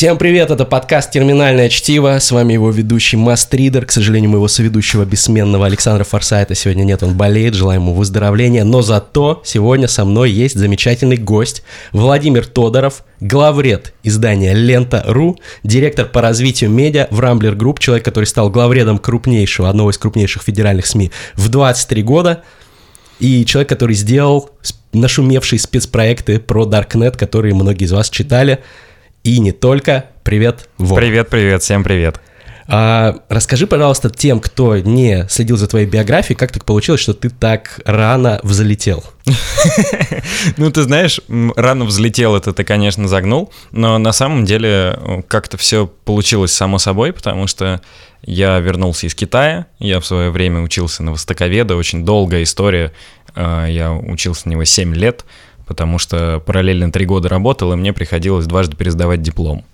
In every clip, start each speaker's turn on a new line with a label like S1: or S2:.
S1: Всем привет, это подкаст «Терминальное чтиво», с вами его ведущий Мастридер, к сожалению, моего соведущего бессменного Александра Форсайта. Сегодня нет, он болеет, желаем ему выздоровления, но зато сегодня со мной есть замечательный гость Владимир Тодоров, главред издания «Лента.ру», директор по развитию медиа в Рамблер Групп, человек, который стал главредом крупнейшего, одного из крупнейших федеральных СМИ в 23 года, и человек, который сделал нашумевшие спецпроекты про даркнет, которые многие из вас читали – и не только. Привет,
S2: Вов. Привет, привет, всем привет.
S1: А, расскажи, пожалуйста, тем, кто не следил за твоей биографией, как так получилось, что ты так рано взлетел?
S2: Ну, ты знаешь, рано взлетел, это ты, конечно, загнул, но на самом деле э, как-то все получилось само собой, потому что я вернулся из Китая, я в свое время учился на востоковеда, очень долгая история, э, я учился на него 7 лет, потому что параллельно три года работал, и мне приходилось дважды пересдавать диплом.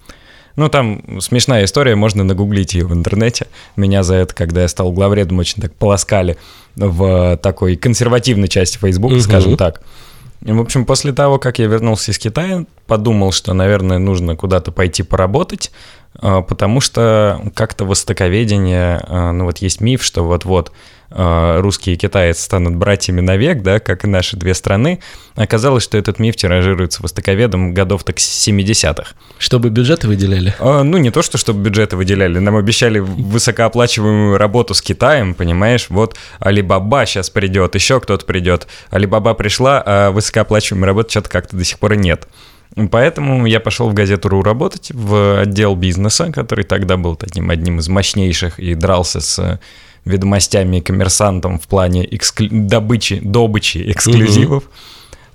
S2: Ну, там смешная история, можно нагуглить ее в интернете. Меня за это, когда я стал главредом, очень так полоскали в такой консервативной части Facebook, угу. скажем так. И, в общем, после того, как я вернулся из Китая, подумал, что, наверное, нужно куда-то пойти поработать, а, потому что как-то востоковедение, а, ну вот есть миф, что вот-вот русские и китаец станут братьями навек, да, как и наши две страны, оказалось, что этот миф тиражируется востоковедом годов так 70-х.
S1: Чтобы бюджеты выделяли?
S2: А, ну, не то, что чтобы бюджеты выделяли, нам обещали высокооплачиваемую работу с Китаем, понимаешь, вот Алибаба сейчас придет, еще кто-то придет, Алибаба пришла, а высокооплачиваемой работы что-то как-то до сих пор нет. Поэтому я пошел в газету РУ работать, в отдел бизнеса, который тогда был таким одним из мощнейших и дрался с ведомостями и коммерсантом в плане эксклю... добычи, добычи эксклюзивов.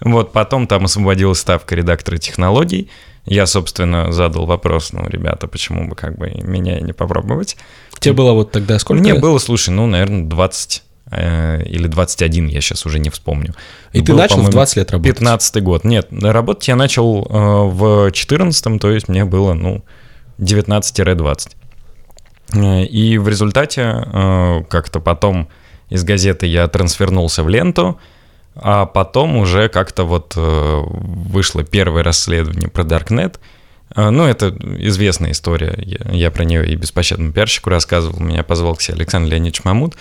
S2: Угу. Вот, потом там освободилась ставка редактора технологий. Я, собственно, задал вопрос, ну, ребята, почему бы как бы меня не попробовать?
S1: Тебе было вот тогда сколько?
S2: Мне было, слушай, ну, наверное, 20 э, или 21, я сейчас уже не вспомню.
S1: И Был, ты начал в 20 лет работать?
S2: 15 год. Нет, работать я начал э, в 14 то есть мне было, ну, 19-20. Э, и в результате э, как-то потом из газеты я трансфернулся в ленту, а потом уже как-то вот э, вышло первое расследование про Darknet. Ну, это известная история. Я, про нее и беспощадному пиарщику рассказывал. Меня позвал к себе Александр Леонидович Мамут.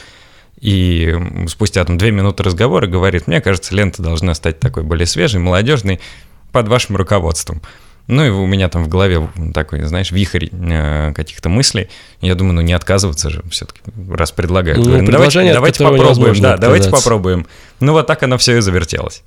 S2: И спустя там две минуты разговора говорит, мне кажется, лента должна стать такой более свежей, молодежной, под вашим руководством. Ну и у меня там в голове такой, знаешь, вихрь э, каких-то мыслей. Я думаю, ну не отказываться же все-таки, раз предлагают. Ну, Говорю, ну, давайте, давайте попробуем, да, давайте попробуем. Ну вот так оно все и завертелось.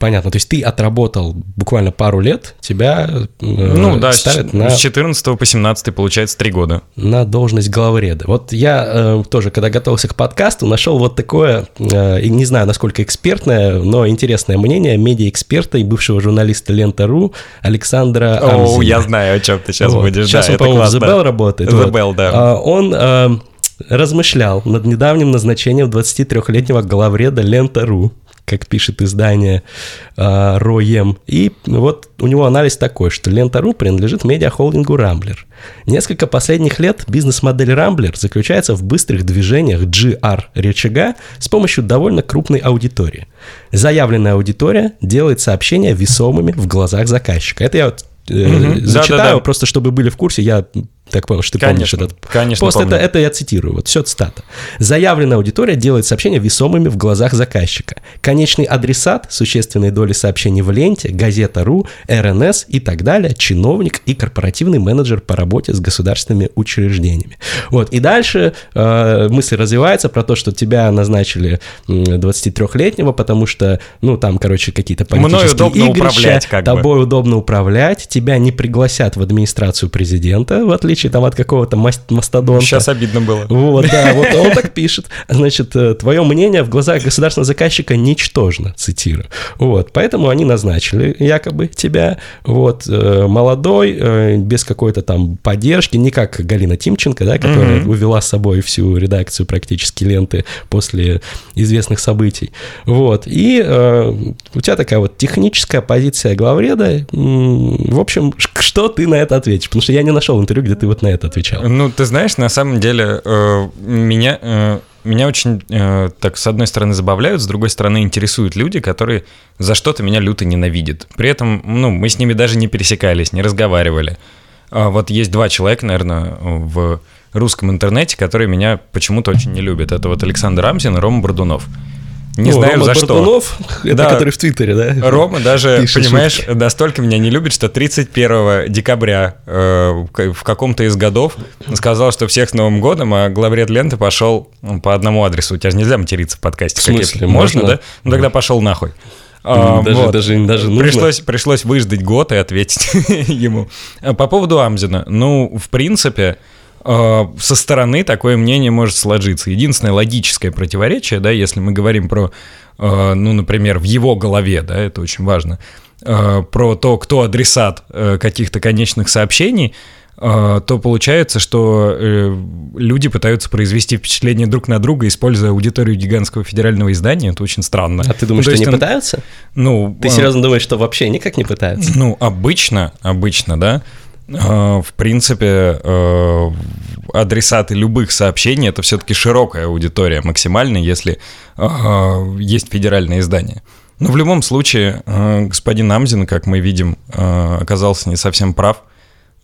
S1: Понятно. То есть ты отработал буквально пару лет, тебя э,
S2: ну, да, ставят с, на... с 14 по 17 получается 3 года.
S1: На должность главреда. Вот я э, тоже, когда готовился к подкасту, нашел вот такое, э, не знаю, насколько экспертное, но интересное мнение медиа-эксперта и бывшего журналиста Лента.ру Александра
S2: О, Амзина. я знаю, о чем ты сейчас вот. будешь.
S1: Сейчас
S2: да,
S1: он, по-моему, в The Bell работает.
S2: The вот. Bell, да.
S1: А, он... Э, размышлял над недавним назначением 23-летнего главреда Лента.ру как пишет издание э, РОЕМ. И вот у него анализ такой, что Лента.ру принадлежит медиахолдингу Рамблер. Несколько последних лет бизнес-модель Рамблер заключается в быстрых движениях GR рычага с помощью довольно крупной аудитории. Заявленная аудитория делает сообщения весомыми в глазах заказчика. Это я вот mm-hmm. зачитаю, да, да, да. просто чтобы были в курсе, я так что ты конечно, помнишь этот
S2: конечно
S1: пост. Это, это я цитирую, вот все цитата. Заявленная аудитория делает сообщения весомыми в глазах заказчика. Конечный адресат существенной доли сообщений в ленте, газета.ру, РНС и так далее, чиновник и корпоративный менеджер по работе с государственными учреждениями. Вот, и дальше э, мысль развивается про то, что тебя назначили 23-летнего, потому что, ну, там, короче, какие-то политические удобно игрища, управлять, как тобой бы. удобно управлять, тебя не пригласят в администрацию президента, в отличие отличие там от какого-то мастодонта.
S2: Сейчас обидно было.
S1: Вот, да, вот он так пишет. Значит, э, твое мнение в глазах государственного заказчика ничтожно, цитирую. Вот, поэтому они назначили якобы тебя, вот, э, молодой, э, без какой-то там поддержки, не как Галина Тимченко, да, которая mm-hmm. увела с собой всю редакцию практически ленты после известных событий. Вот, и э, у тебя такая вот техническая позиция главреда. В общем, что ты на это ответишь? Потому что я не нашел интервью, где ты вот на это отвечал?
S2: Ну, ты знаешь, на самом деле э, меня, э, меня очень, э, так, с одной стороны, забавляют, с другой стороны, интересуют люди, которые за что-то меня люто ненавидят. При этом, ну, мы с ними даже не пересекались, не разговаривали. А, вот есть два человека, наверное, в русском интернете, которые меня почему-то очень не любят. Это вот Александр Рамзин и Рома Бордунов. Не
S1: Ну,
S2: знаю
S1: Рома
S2: за
S1: Бордунов, это
S2: Да.
S1: который в Твиттере, да?
S2: Рома даже,
S1: Пишет
S2: понимаешь,
S1: шутки.
S2: настолько меня не любит, что 31 декабря э, в каком-то из годов сказал, что всех с Новым годом, а главред ленты пошел по одному адресу. У тебя же нельзя материться в подкасте.
S1: В смысле?
S2: Можно,
S1: Можно?
S2: да? Ну тогда пошел нахуй. А,
S1: Даже,
S2: вот.
S1: даже, даже нужно.
S2: Пришлось, пришлось выждать год и ответить ему. А По поводу Амзина. Ну, в принципе, э, со стороны такое мнение может сложиться. Единственное логическое противоречие, да, если мы говорим про, э, ну, например, в его голове, да, это очень важно, э, про то, кто адресат э, каких-то конечных сообщений, э, то получается, что э, люди пытаются произвести впечатление друг на друга, используя аудиторию гигантского федерального издания. Это очень странно.
S1: А ты думаешь,
S2: Ну, то
S1: что не
S2: он-
S1: пытаются?
S2: Ну,
S1: Ты
S2: э,
S1: серьезно думаешь, что вообще никак не пытаются?
S2: ну, обычно, обычно, да, э, в принципе, э, адресаты любых сообщений это все-таки широкая аудитория максимально, если э, есть федеральное издание. Но в любом случае, э, господин Амзин, как мы видим, э, оказался не совсем прав,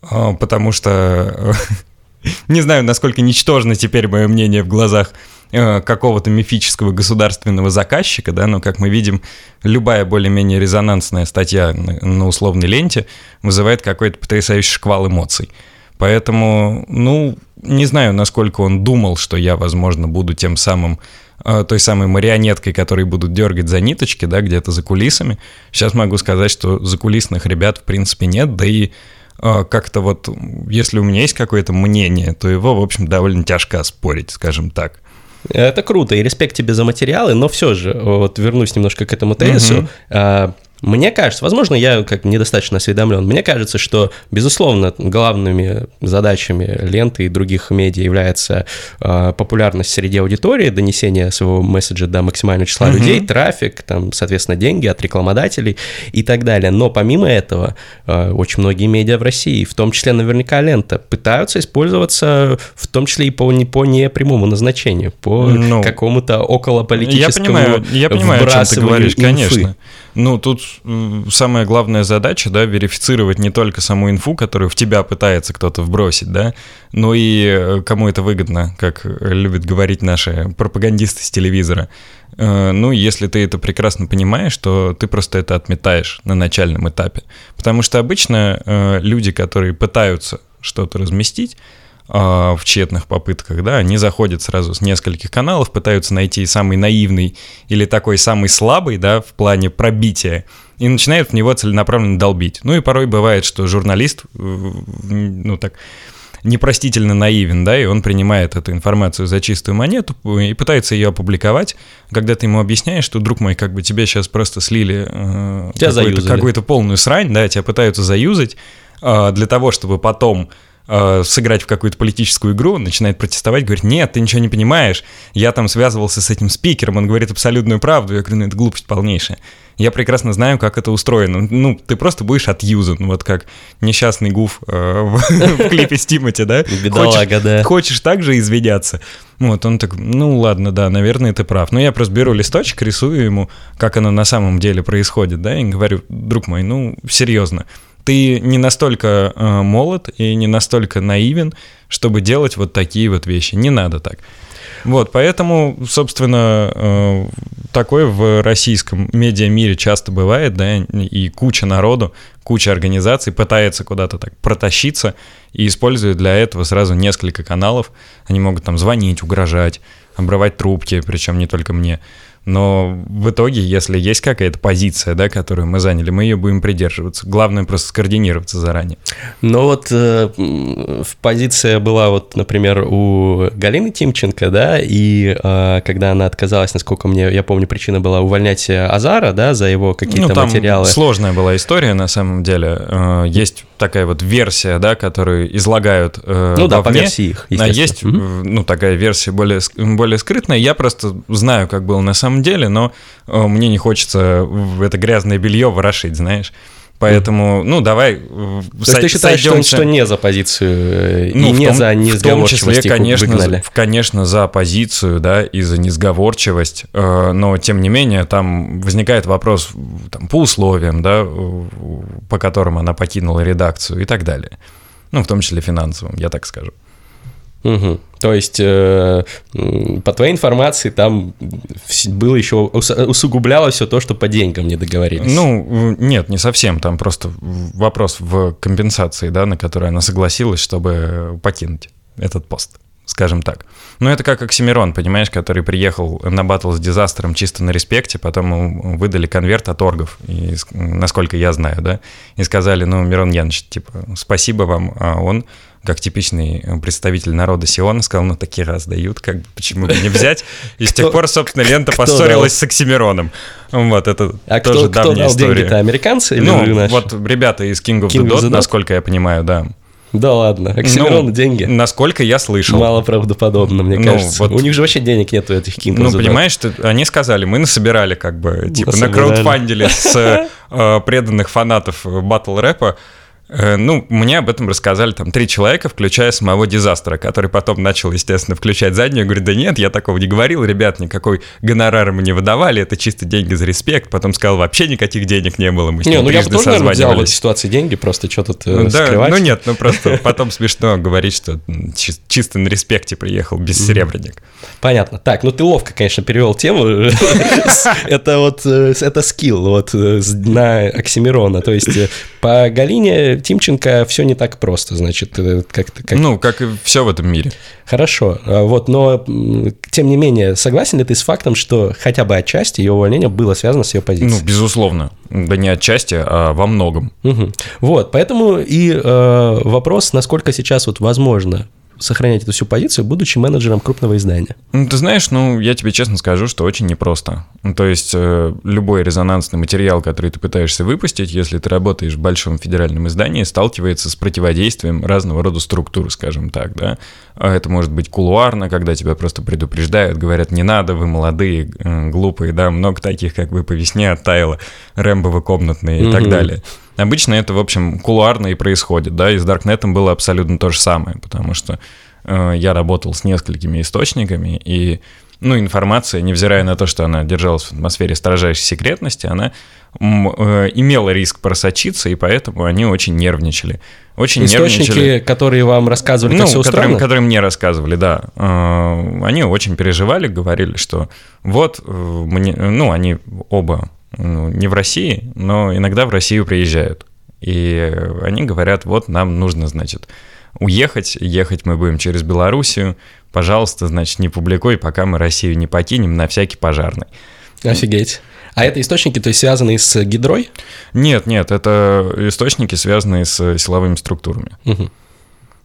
S2: потому что не знаю, насколько ничтожно теперь мое мнение в глазах какого-то мифического государственного заказчика, да, но, как мы видим, любая более-менее резонансная статья на, на условной ленте вызывает какой-то потрясающий шквал эмоций. Поэтому, ну, не знаю, насколько он думал, что я, возможно, буду тем самым э, той самой марионеткой, которые будут дергать за ниточки, да, где-то за кулисами. Сейчас могу сказать, что закулисных ребят в принципе нет, да и э, как-то вот, если у меня есть какое-то мнение, то его, в общем, довольно тяжко спорить, скажем так.
S1: Это круто, и респект тебе за материалы, но все же, вот вернусь немножко к этому тезису.
S2: Мгм.
S1: Мне кажется, возможно, я как недостаточно осведомлен, мне кажется, что, безусловно, главными задачами ленты и других медиа является а, популярность среди аудитории, донесение своего месседжа до максимального числа
S2: Мгм.
S1: людей, трафик, там, соответственно, деньги от рекламодателей и так далее. Но помимо этого, а, очень многие медиа в России, в том числе наверняка лента, пытаются использоваться в том числе и по, не, по непрямому назначению, по
S2: Ну,
S1: какому-то около
S2: Я понимаю, я понимаю, о чем ты говоришь,
S1: инфы.
S2: конечно. Ну, тут самая главная задача, да, верифицировать не только саму инфу, которую в тебя пытается кто-то вбросить, да, но и э, кому это выгодно, как любят говорить наши пропагандисты с телевизора. Э, Ну, если ты это прекрасно понимаешь, то ты просто это отметаешь на начальном этапе. Потому что обычно э, люди, которые пытаются что-то разместить, в тщетных попытках, да, они заходят сразу с нескольких каналов, пытаются найти самый наивный или такой самый слабый, да, в плане пробития, и начинают в него целенаправленно долбить. Ну и порой бывает, что журналист, э, ну так, непростительно наивен, да, и он принимает эту информацию за чистую монету и пытается ее опубликовать, когда ты ему объясняешь, что, друг мой, как бы тебе сейчас просто слили э, какую-то, какую-то полную срань, да, тебя пытаются заюзать э, для того, чтобы потом э, сыграть в какую-то политическую игру, он начинает протестовать, говорит, нет, ты ничего не понимаешь, я там связывался с этим спикером, он говорит абсолютную правду, я говорю, ну это глупость полнейшая. Я прекрасно знаю, как это устроено. Ну, ты просто будешь отъюзан, вот как несчастный гуф э, в, в клипе с Тимати, да?
S1: Бедолага, да.
S2: Хочешь также извиняться? Вот, он так, ну ладно, да, наверное, ты прав. Но я просто беру листочек, рисую ему, как оно на самом деле происходит, да, и говорю, друг мой, ну, серьезно, ты не настолько э, молод и не настолько наивен, чтобы делать вот такие вот вещи. Не надо так. Вот, поэтому, собственно, э, такое в российском медиамире часто бывает, да, и куча народу, куча организаций пытается куда-то так протащиться и используют для этого сразу несколько каналов. Они могут там звонить, угрожать, обрывать трубки, причем не только мне. Но в итоге, если есть какая-то позиция, да, которую мы заняли, мы ее будем придерживаться. Главное просто скоординироваться заранее.
S1: Но вот э, позиция была вот, например, у Галины Тимченко, да, и э, когда она отказалась, насколько мне, я помню, причина была увольнять э, Азара, да, за его какие-то
S2: ну, там
S1: материалы.
S2: сложная была история, на самом деле. Э, Есть такая вот версия, да, которую излагают э,
S1: Ну да, по версии их,
S2: А есть, э, ну, такая версия более, более скрытная. Я просто знаю, как было на самом деле, но э, мне не хочется в это грязное белье ворошить, знаешь. Поэтому, ну, давай э,
S1: То есть ты считаешь, что, что не за позицию э,
S2: ну,
S1: и не
S2: том-
S1: за
S2: в том
S1: несговорчивость
S2: числе, конечно,
S1: выгнали?
S2: за- конечно, за позицию, да, и за несговорчивость, э, но тем не менее там возникает вопрос там, по условиям, да, по которым она покинула редакцию и так далее. Ну, в том числе финансовым, я так скажу.
S1: Угу. То есть, э, по твоей информации, там было еще усугублялось все то, что по деньгам не договорились.
S2: Ну, нет, не совсем. Там просто вопрос в компенсации, да, на которую она согласилась, чтобы покинуть этот пост скажем так. Ну, это как Оксимирон, понимаешь, который приехал на батл с дизастером чисто на респекте, потом ему выдали конверт от оргов, и, насколько я знаю, да, и сказали, ну, Мирон Янович, типа, спасибо вам, а он как типичный представитель народа Сиона, сказал, ну, такие раз дают, как почему бы не взять? И с тех пор, собственно, лента поссорилась с Оксимироном. Вот, это
S1: а
S2: тоже
S1: кто,
S2: давняя
S1: кто дал деньги-то, американцы или
S2: Ну, вот ребята из King of King the Dot, насколько я понимаю, да.
S1: Да ладно, Оксимирон ну, деньги.
S2: Насколько я слышал.
S1: Мало правдоподобно, мне ну, кажется. Вот... У них же вообще денег нету, этих King
S2: Ну, понимаешь, что они сказали, мы насобирали как бы, типа, насобирали. на краудфандили с э, преданных фанатов батл рэпа Э, ну, мне об этом рассказали там три человека, включая самого дизастера, который потом начал, естественно, включать заднюю. Говорит, да нет, я такого не говорил, ребят, никакой гонорар мы не выдавали, это чисто деньги за респект. Потом сказал, вообще никаких денег не было, мы с ним
S1: Не, ну я бы тоже, наверное, взял в этой ситуации деньги, просто что тут
S2: э, да, скрывать. Ну нет, ну просто потом смешно говорить, что чисто на респекте приехал, без серебряник.
S1: Понятно. Так, ну ты ловко, конечно, перевел тему. Это вот, э, это скилл вот на Оксимирона. То есть по Галине Тимченко все не так просто, значит, э, как-то...
S2: Как... Ну, как и все в этом мире.
S1: Хорошо, а вот, но тем не менее, согласен ли ты с фактом, что хотя бы отчасти ее увольнение было связано с ее позицией?
S2: Ну, безусловно. Да не отчасти, а во многом.
S1: Угу. Вот, поэтому и э, вопрос, насколько сейчас вот возможно сохранять эту всю позицию, будучи менеджером крупного издания?
S2: Ну, ты знаешь, ну, я тебе честно скажу, что очень непросто. Ну, то есть э, любой резонансный материал, который ты пытаешься выпустить, если ты работаешь в большом федеральном издании, сталкивается с противодействием разного рода структур, скажем так, да. А это может быть кулуарно, когда тебя просто предупреждают, говорят, не надо, вы молодые, э, глупые, да, много таких, как бы по весне оттаяло, Рэмбовы комнатные и mm-hmm. так далее. Обычно это, в общем, кулуарно и происходит, да, и с Даркнетом было абсолютно то же самое, потому что э, я работал с несколькими источниками, и, ну, информация, невзирая на то, что она держалась в атмосфере строжайшей секретности, она э, имела риск просочиться, и поэтому они очень нервничали. Очень
S1: Источники,
S2: нервничали.
S1: которые вам рассказывали,
S2: ну,
S1: как все устроено?
S2: Которые, которые мне рассказывали, да. Э, они очень переживали, говорили, что вот, э, мне, ну, они оба ну, не в России, но иногда в Россию приезжают. И они говорят, вот нам нужно, значит, уехать, ехать мы будем через Белоруссию, пожалуйста, значит, не публикуй, пока мы Россию не покинем на всякий пожарный.
S1: Офигеть. А это источники, то есть связанные с гидрой?
S2: Нет, нет, это источники, связанные с силовыми структурами. Угу.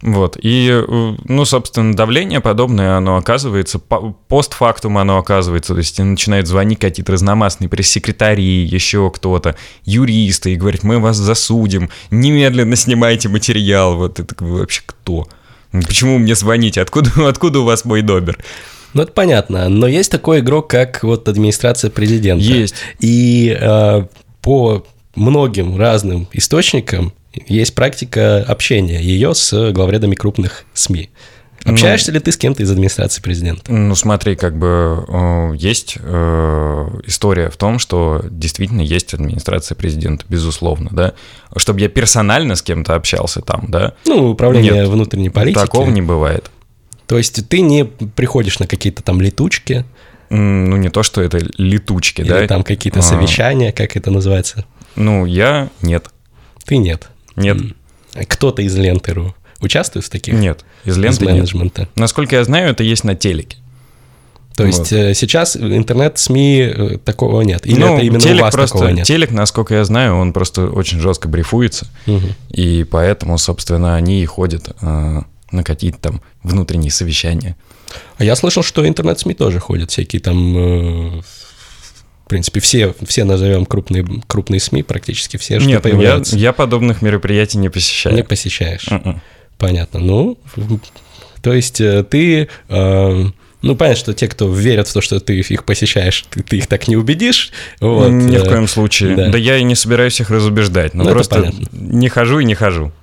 S2: Вот, и, э, ну, собственно, давление подобное, оно оказывается, постфактум оно оказывается, то есть начинают звонить какие-то разномастные пресс-секретари, еще кто-то, юристы, и говорят, мы вас засудим, немедленно снимайте материал, вот, это вообще кто? Почему мне звоните? Откуда, откуда у вас мой номер?
S1: Ну, это понятно, но есть такой игрок, как вот администрация президента.
S2: Есть.
S1: И э, по многим разным источникам есть практика общения ее с главредами крупных СМИ. Общаешься ну, ли ты с кем-то из администрации президента?
S2: Ну, смотри, как бы э, есть э, история в том, что действительно есть администрация президента, безусловно, да. Чтобы я персонально с кем-то общался там, да.
S1: Ну, управление Нет, внутренней политики.
S2: Такого не бывает.
S1: То есть ты не приходишь на какие-то там летучки?
S2: Ну, не то, что это летучки,
S1: Или
S2: да.
S1: там какие-то а. совещания, как это называется?
S2: Ну, я нет.
S1: Ты нет.
S2: Нет.
S1: Кто-то из Ленты.ру участвует в таких?
S2: Нет, из ленты из менеджмента. Нет. Насколько я знаю, это есть на телеке.
S1: То вот. есть э, сейчас интернет-СМИ э, такого нет? Или
S2: ну,
S1: это именно
S2: телек
S1: у вас
S2: просто,
S1: такого нет?
S2: Телек, насколько я знаю, он просто очень жестко брифуется, угу. и поэтому, собственно, они и ходят э, на какие-то там внутренние совещания.
S1: А я слышал, что интернет-СМИ тоже ходят, всякие там э, принципе, все, все назовем крупные, крупные СМИ, практически все,
S2: что Нет, появляются. Я, я подобных мероприятий не посещаю.
S1: Не посещаешь. Mm-mm. М-м. Понятно. Ну, то есть э, ты... Э, ну, понятно, что те, кто верят в то, что ты их посещаешь, ты, ты их так не убедишь.
S2: Вот. Ни в э, коем случае. Да. да я и не собираюсь их разубеждать. Но ну, просто не хожу и не хожу.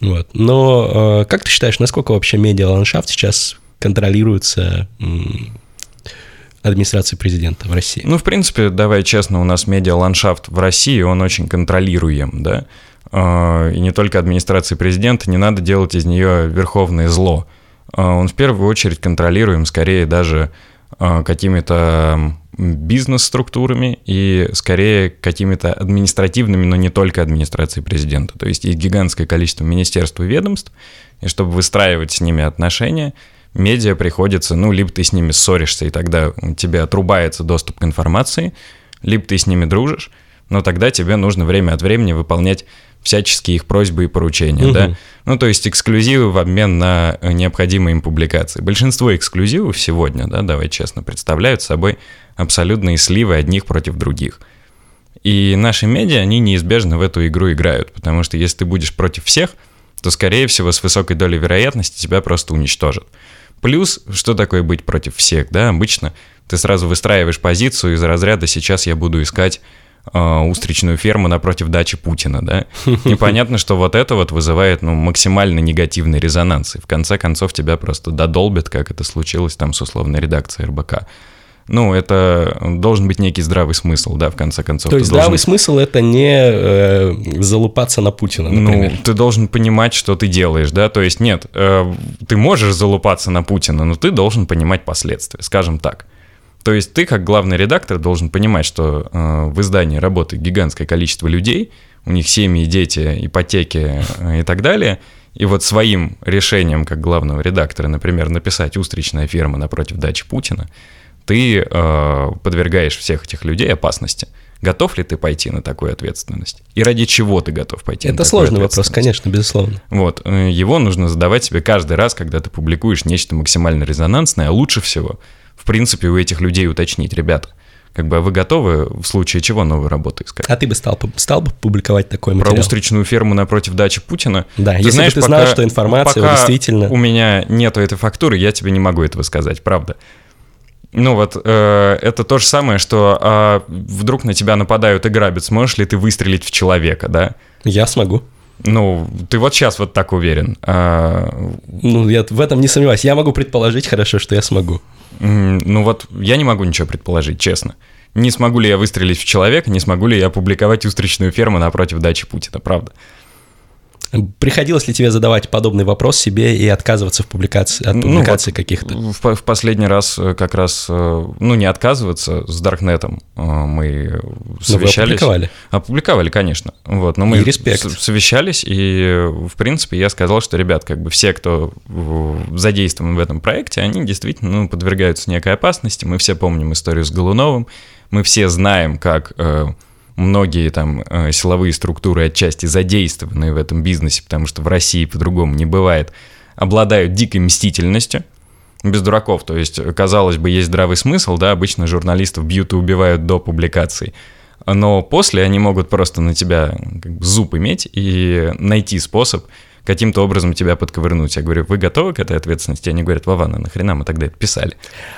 S1: Вот. Но как ты считаешь, насколько вообще медиа-ландшафт сейчас контролируется администрации президента в России?
S2: Ну, в принципе, давай честно, у нас медиа-ландшафт в России, он очень контролируем, да. э, и не только администрации президента, не надо делать из нее верховное зло. Э, он в первую очередь контролируем скорее даже э, какими-то бизнес-структурами и скорее какими-то административными, но не только администрацией президента. То есть есть гигантское количество министерств и ведомств, и чтобы выстраивать с ними отношения, медиа приходится, ну, либо ты с ними ссоришься, и тогда у тебя отрубается доступ к информации, либо ты с ними дружишь, но тогда тебе нужно время от времени выполнять всяческие их просьбы и поручения, угу. да. Ну, то есть эксклюзивы в обмен на необходимые им публикации. Большинство эксклюзивов сегодня, да, давай честно, представляют собой абсолютные сливы одних против других. И наши медиа, они неизбежно в эту игру играют, потому что если ты будешь против всех, то, скорее всего, с высокой долей вероятности тебя просто уничтожат. Плюс, что такое быть против всех, да, обычно ты сразу выстраиваешь позицию из разряда «сейчас я буду искать э, устричную ферму напротив дачи Путина, да, и понятно, что вот это вот вызывает, ну, максимально негативный резонанс, и в конце концов тебя просто додолбят, как это случилось там с условной редакцией РБК ну, это должен быть некий здравый смысл, да, в конце концов.
S1: То есть
S2: должен...
S1: здравый смысл это не э, залупаться на Путина,
S2: ну, например. Ну, ты должен понимать, что ты делаешь, да, то есть нет, э, ты можешь залупаться на Путина, но ты должен понимать последствия, скажем так. То есть ты, как главный редактор, должен понимать, что э, в издании работает гигантское количество людей, у них семьи, дети, ипотеки э, и так далее, и вот своим решением, как главного редактора, например, написать «Устричная ферма напротив дачи Путина», ты э, подвергаешь всех этих людей опасности. Готов ли ты пойти на такую ответственность? И ради чего ты готов пойти
S1: Это
S2: на
S1: сложный вопрос, конечно, безусловно.
S2: Вот, э, его нужно задавать себе каждый раз, когда ты публикуешь нечто максимально резонансное, а лучше всего, в принципе, у этих людей уточнить, ребята, как бы а вы готовы в случае чего новую работу искать?
S1: А ты бы стал, стал бы публиковать такой материал?
S2: Про устричную ферму напротив дачи Путина?
S1: Да, ты если знаешь, бы ты пока, знал, что информация
S2: пока
S1: действительно...
S2: у меня нету этой фактуры, я тебе не могу этого сказать, правда. Ну вот, э, это то же самое, что э, вдруг на тебя нападают и грабят, сможешь ли ты выстрелить в человека, да?
S1: Я смогу.
S2: Ну, ты вот сейчас вот так уверен. А...
S1: Ну, я в этом не сомневаюсь. Я могу предположить хорошо, что я смогу.
S2: Ну вот, я не могу ничего предположить, честно. Не смогу ли я выстрелить в человека, не смогу ли я опубликовать устричную ферму напротив дачи Путина, правда.
S1: Приходилось ли тебе задавать подобный вопрос себе и отказываться в публикации, от публикации ну, вот каких-то?
S2: В, в последний раз э, как раз, э, ну, не отказываться с Даркнетом э, мы совещались. Но
S1: опубликовали?
S2: Опубликовали, конечно. Вот, но мы и респект. совещались, и, в принципе, я сказал, что, ребят, как бы все, кто задействован в этом проекте, они действительно ну, подвергаются некой опасности. Мы все помним историю с Голуновым, мы все знаем, как многие там э, силовые структуры отчасти задействованные в этом бизнесе, потому что в России по-другому не бывает, обладают дикой мстительностью, без дураков, то есть, казалось бы, есть здравый смысл, да, обычно журналистов бьют и убивают до публикации, но после они могут просто на тебя как бы, зуб иметь и найти способ каким-то образом тебя подковырнуть. Я говорю, вы готовы к этой ответственности? Они говорят, Вован, а нахрена мы тогда это писали?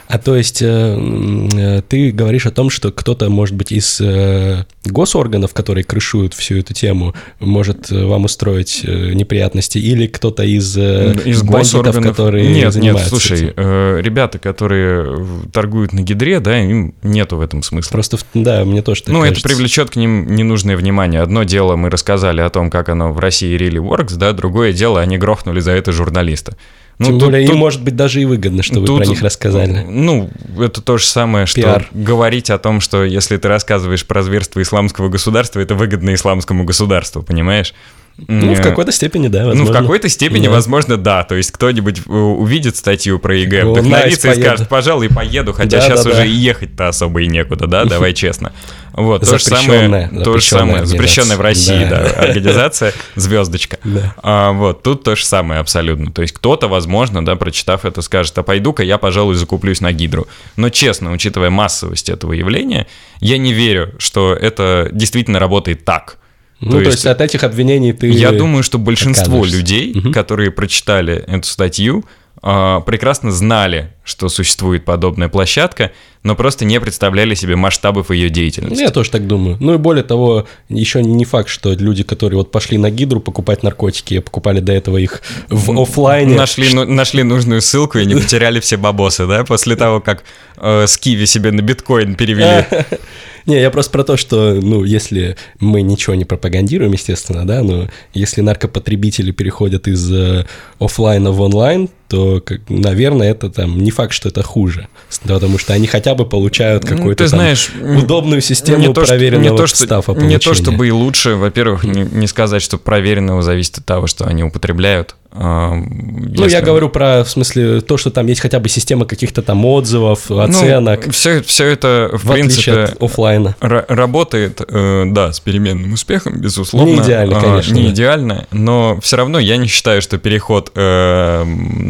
S1: А то есть э, э, ты говоришь о том, что кто-то, может быть, из э, госорганов, которые крышуют всю эту тему, может вам устроить неприятности, или кто-то из, из бандитов, которые
S2: Нет, нет, слушай, этим? ребята, которые торгуют на гидре, да, им нету в этом смысла.
S1: Просто, да, мне тоже так
S2: Ну, кажется. это привлечет к ним ненужное внимание. Одно дело, мы рассказали о том, как оно в России really works, да, другое другое дело, они грохнули за это журналиста.
S1: Ну, Тем тут, более, тут, им может быть даже и выгодно, что вы про них рассказали.
S2: Ну, это то же самое, что Пиар. говорить о том, что если ты рассказываешь про зверство исламского государства, это выгодно исламскому государству, понимаешь?
S1: Ну, в какой-то степени, да, возможно.
S2: Ну, в какой-то степени, да. возможно, да. То есть кто-нибудь э, увидит статью про ИГ, вдохновится и скажет, пожалуй, поеду, хотя да, сейчас да, уже да. ехать-то особо и некуда, да, давай честно. Вот, то же самое, то же самое, запрещенная в России, да, да организация «Звездочка». Да. А, вот, тут то же самое абсолютно. То есть кто-то, возможно, да, прочитав это, скажет, а пойду-ка я, пожалуй, закуплюсь на гидру. Но честно, учитывая массовость этого явления, я не верю, что это действительно работает так.
S1: Ну, то, то есть, есть от этих обвинений ты...
S2: Я думаю, что большинство людей, угу. которые прочитали эту статью, а, прекрасно знали, что существует подобная площадка, но просто не представляли себе масштабов ее деятельности.
S1: Я тоже так думаю. Ну и более того, еще не факт, что люди, которые вот пошли на гидру покупать наркотики, покупали до этого их в офлайне.
S2: Нашли, ну, нашли нужную ссылку и не потеряли все бабосы, да, после того, как э, с Киви себе на биткоин перевели.
S1: Не, я просто про то, что, ну, если мы ничего не пропагандируем, естественно, да, но если наркопотребители переходят из э, офлайна в онлайн, то, как, наверное, это там не факт, что это хуже, потому что они хотя бы получают
S2: Ну,
S1: какую-то там
S2: знаешь,
S1: удобную систему
S2: не то, что-
S1: проверенного
S2: не то, что, не
S1: получения.
S2: то чтобы и лучше, во-первых, не, не сказать, что проверенного зависит от того, что они употребляют. А,
S1: Ну, я говорю про, в смысле, то, что там есть хотя бы система каких-то там отзывов,
S2: Ну,
S1: оценок,
S2: все, все это, в,
S1: в
S2: принципе,
S1: от офлайна.
S2: ра- работает, э, да, с переменным успехом, безусловно.
S1: Не идеально,
S2: А,
S1: конечно,
S2: Не
S1: да.
S2: идеально, но все равно я не считаю, что переход э,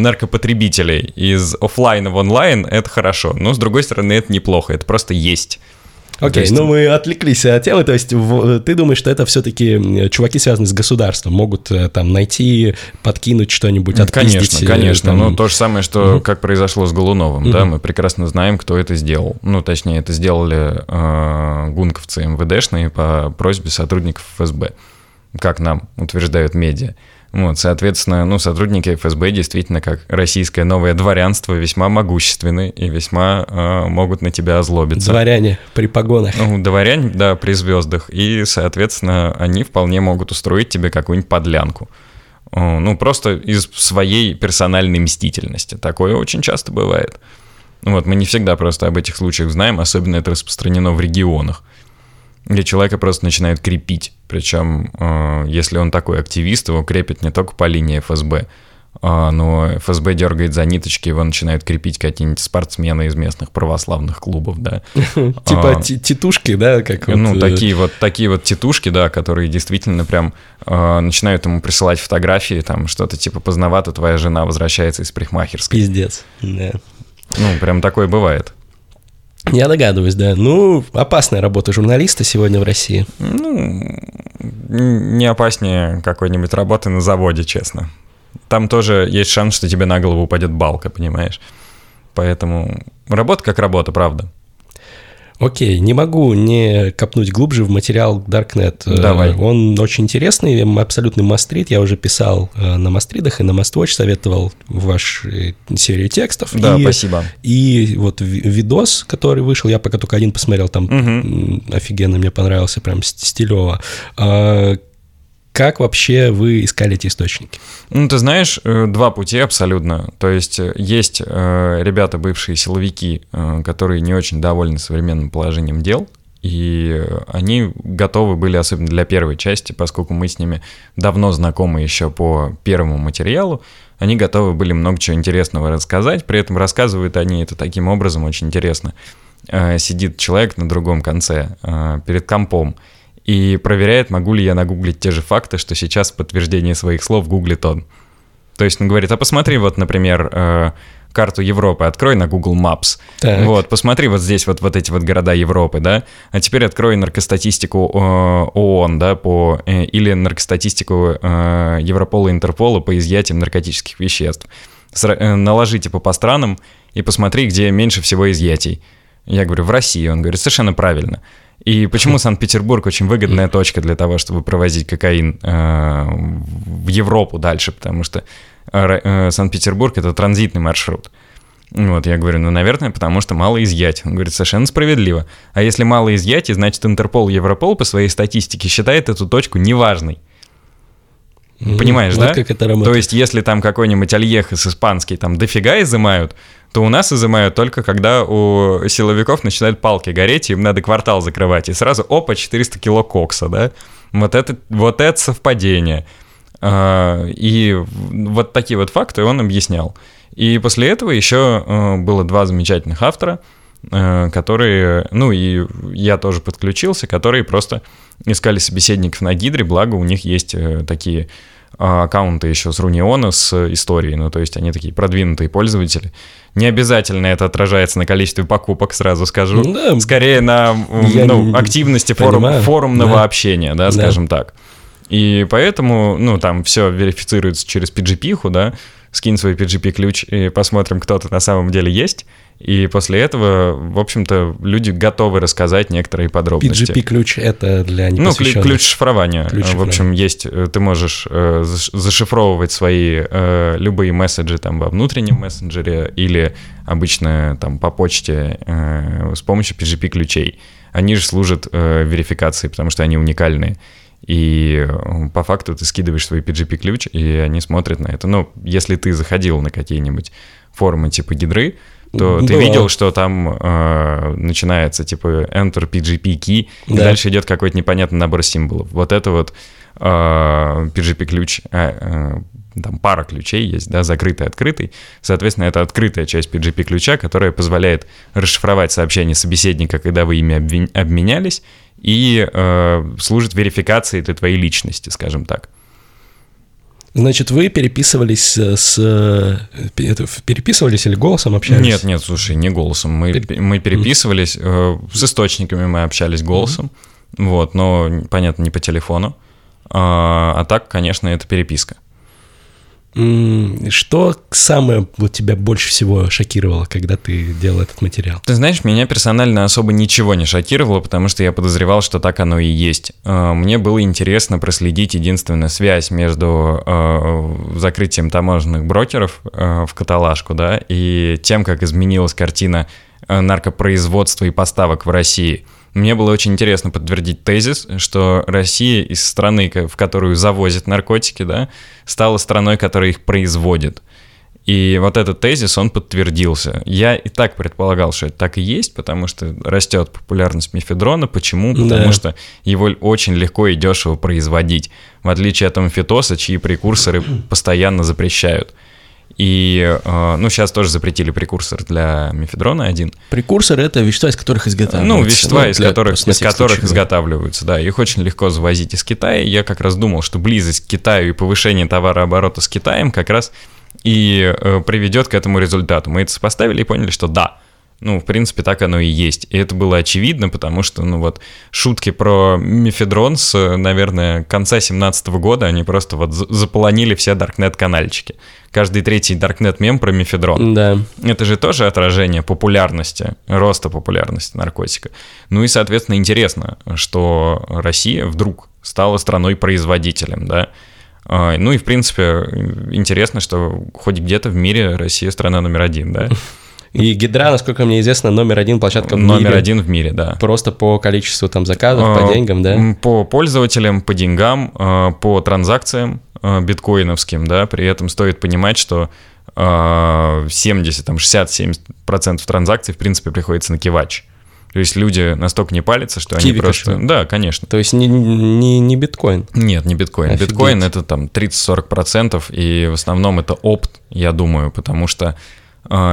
S2: наркопотребителей из офлайна в онлайн это хорошо. Но, с другой стороны, это неплохо, это просто есть.
S1: Окей,
S2: есть-
S1: ну мы отвлеклись от темы, то есть в- ты думаешь, что это все-таки чуваки, связанные с государством, могут э, там найти, подкинуть что-нибудь, отпиздить,
S2: Конечно,
S1: э,
S2: конечно.
S1: там.
S2: Ну, то же самое, что как произошло с Голуновым, да, мы прекрасно знаем, кто это сделал. Ну, точнее, это сделали э, гунковцы МВДшные по просьбе сотрудников ФСБ, как нам утверждают медиа. Вот, соответственно, ну, сотрудники ФСБ действительно, как российское новое дворянство, весьма могущественны и весьма э, могут на тебя озлобиться.
S1: Дворяне при погонах.
S2: Ну, дворянь, да, при звездах. И, соответственно, они вполне могут устроить тебе какую-нибудь подлянку. Ну, просто из своей персональной мстительности. Такое очень часто бывает. Вот, мы не всегда просто об этих случаях знаем, особенно это распространено в регионах, где человека просто начинают крепить. Причем, э, если он такой активист, его крепят не только по линии ФСБ, а, но ФСБ дергает за ниточки, его начинают крепить какие-нибудь спортсмены из местных православных клубов, да.
S1: Типа
S2: А,
S1: ти- титушки, да, как
S2: ну,
S1: э,
S2: такие вот, такие вот тетушки, да, которые действительно прям э, начинают ему присылать фотографии, там что-то типа поздновато твоя жена возвращается из парикмахерской.
S1: Пиздец. Да.
S2: Ну, прям такое бывает.
S1: Я догадываюсь, да. Ну, опасная работа журналиста сегодня в России.
S2: Ну, не опаснее какой-нибудь работы на заводе, честно. Там тоже есть шанс, что тебе на голову упадет балка, понимаешь? Поэтому работа как работа, правда.
S1: Окей, не могу не копнуть глубже в материал Darknet. Э,
S2: Давай.
S1: Он очень интересный, абсолютный мастрит. Я уже писал э, на мастридах и на Mastwatch, советовал вашу серию текстов.
S2: Да,
S1: и,
S2: спасибо.
S1: И вот ви- видос, который вышел, я пока только один посмотрел, там м, офигенно мне понравился, прям ст- стилево. Как вообще вы искали эти источники?
S2: Ну, ты знаешь, э, два пути абсолютно. То есть э, есть э, ребята, бывшие силовики, которые не очень довольны современным положением дел, и они готовы были, особенно для первой части, поскольку мы с ними давно знакомы еще по первому материалу, они готовы были много чего интересного рассказать, при этом рассказывают они это таким образом очень интересно. Сидит человек на другом конце перед компом, и проверяет, могу ли я нагуглить те же факты, что сейчас в подтверждение своих слов гуглит он. То есть он говорит, а посмотри вот, например, э, карту Европы, открой на Google Maps.
S1: Так.
S2: Вот, посмотри вот здесь вот, вот эти вот города Европы, да. А теперь открой наркостатистику э, ООН, да, по, э, или наркостатистику э, Европола и Интерпола по изъятиям наркотических веществ. Сра- э, наложи типа по странам и посмотри, где меньше всего изъятий. Я говорю, в России. Он говорит, совершенно правильно. И почему Санкт-Петербург очень выгодная точка для того, чтобы провозить кокаин э, в Европу дальше, потому что э, э, Санкт-Петербург это транзитный маршрут. Вот, я говорю, ну, наверное, потому что мало изъятий. Он говорит, совершенно справедливо. А если мало изъятий, значит, Интерпол Европол по своей статистике считает эту точку неважной. Понимаешь,
S1: Вот
S2: да?
S1: как это работает.
S2: То есть, если там какой-нибудь альехас испанский там дофига изымают, то у нас изымают только когда у силовиков начинают палки гореть, и им надо квартал закрывать, и сразу, опа, 400 кило кокса, да? Вот это, вот это совпадение. А, И вот такие вот факты он объяснял. И после этого еще э, было два замечательных автора, э, которые, ну и я тоже подключился, которые просто искали собеседников на Гидре, благо у них есть э, такие аккаунты еще с Руниона, с историей, ну то есть они такие продвинутые пользователи. Не обязательно это отражается на количестве покупок, сразу скажу.
S1: Ну да.
S2: Скорее на ну,
S1: не-
S2: активности форум, форумного
S1: Да.
S2: общения, да,
S1: Да.
S2: скажем так. И поэтому, ну, там все верифицируется через PGP, да, скинь свой PGP-ключ и посмотрим, кто ты на самом деле есть. И после этого, в общем-то, люди готовы рассказать некоторые подробности.
S1: PGP-ключ — это для
S2: Ну, ключ,
S1: непосвященных.
S2: ключ шифрования.
S1: Ключ
S2: Э, В общем, есть, э, ты можешь э, заш- зашифровывать свои э, любые месседжи там во внутреннем мессенджере или обычно там по почте э, с помощью PGP-ключей. они же служат э, верификации, потому что они уникальные. И э, по факту ты скидываешь свой PGP-ключ, и они смотрят на это. Ну, если ты заходил на какие-нибудь форумы типа Гидры, то
S1: Да.
S2: ты видел, что там э, начинается типа Enter PGP key, и
S1: Да.
S2: дальше идет какой-то непонятный набор символов. Вот это вот э, PGP-ключ, а, э, там пара ключей есть, да, закрытый, открытый. Соответственно, это открытая часть PGP-ключа, которая позволяет расшифровать сообщение собеседника, когда вы ими обвин- обменялись, и э, служит верификацией для твоей личности, скажем так.
S1: Значит, вы переписывались э, с... э, это, переписывались или голосом общались?
S2: Нет, нет, слушай, не голосом. Мы,
S1: Пере-
S2: мы переписывались, э, с источниками мы общались голосом, вот, но, понятно, не по телефону. А, а так, конечно, это переписка.
S1: Что самое вот тебя больше всего шокировало, когда ты делал этот материал?
S2: Ты знаешь, меня персонально особо ничего не шокировало, потому что я подозревал, что так оно и есть. Э, Мне было интересно проследить единственную связь между э, закрытием таможенных брокеров э, в каталажку, да, и тем, как изменилась картина наркопроизводства и поставок в России. Мне было очень интересно подтвердить тезис, что Россия из страны, в которую завозят наркотики, да, стала страной, которая их производит. И вот этот тезис, он подтвердился. Я и так предполагал, что это так и есть, потому что растет популярность мефедрона. Почему? Потому
S1: Да.
S2: что его очень легко и дешево производить, в отличие от амфетоса, чьи прекурсоры постоянно запрещают. И, э, ну, сейчас тоже запретили прекурсор для мефедрона один.
S1: Прекурсоры — это вещества, из которых изготавливаются.
S2: Ну, вещества, из
S1: для-
S2: которых, из которых изготавливаются, да. Их очень легко завозить из Китая. Я как раз думал, что близость к Китаю и повышение товарооборота с Китаем как раз и э, приведет к этому результату. Мы это сопоставили и поняли, что да. Ну, в принципе, так оно и есть. И это было очевидно, потому что, ну вот, шутки про мефедрон с, наверное, конца 17 года, они просто вот за- заполонили все Даркнет-канальчики. Каждый третий Даркнет-мем про мефедрон.
S1: Да.
S2: Это же тоже отражение популярности, роста популярности наркотика. Ну и, соответственно, интересно, что Россия вдруг стала страной-производителем, да. А, Ну и, в принципе, интересно, что хоть где-то в мире Россия страна номер один, да.
S1: И Гидра, насколько мне известно, номер один площадка в
S2: Номер
S1: мире.
S2: один в мире, да.
S1: Просто по количеству там заказов,
S2: А,
S1: по деньгам, да?
S2: По пользователям, по деньгам, а, по транзакциям а, биткоиновским, да, при этом стоит понимать, что а, 70, там 60-70% транзакций, в принципе, приходится на кивач. То есть люди настолько не палятся, что они
S1: Киви
S2: просто...
S1: кошелек.
S2: Да, конечно.
S1: То есть не, не, не биткоин.
S2: Нет, не биткоин.
S1: Офигеть.
S2: Биткоин это там 30-40%, и в основном это опт, я думаю, потому что а,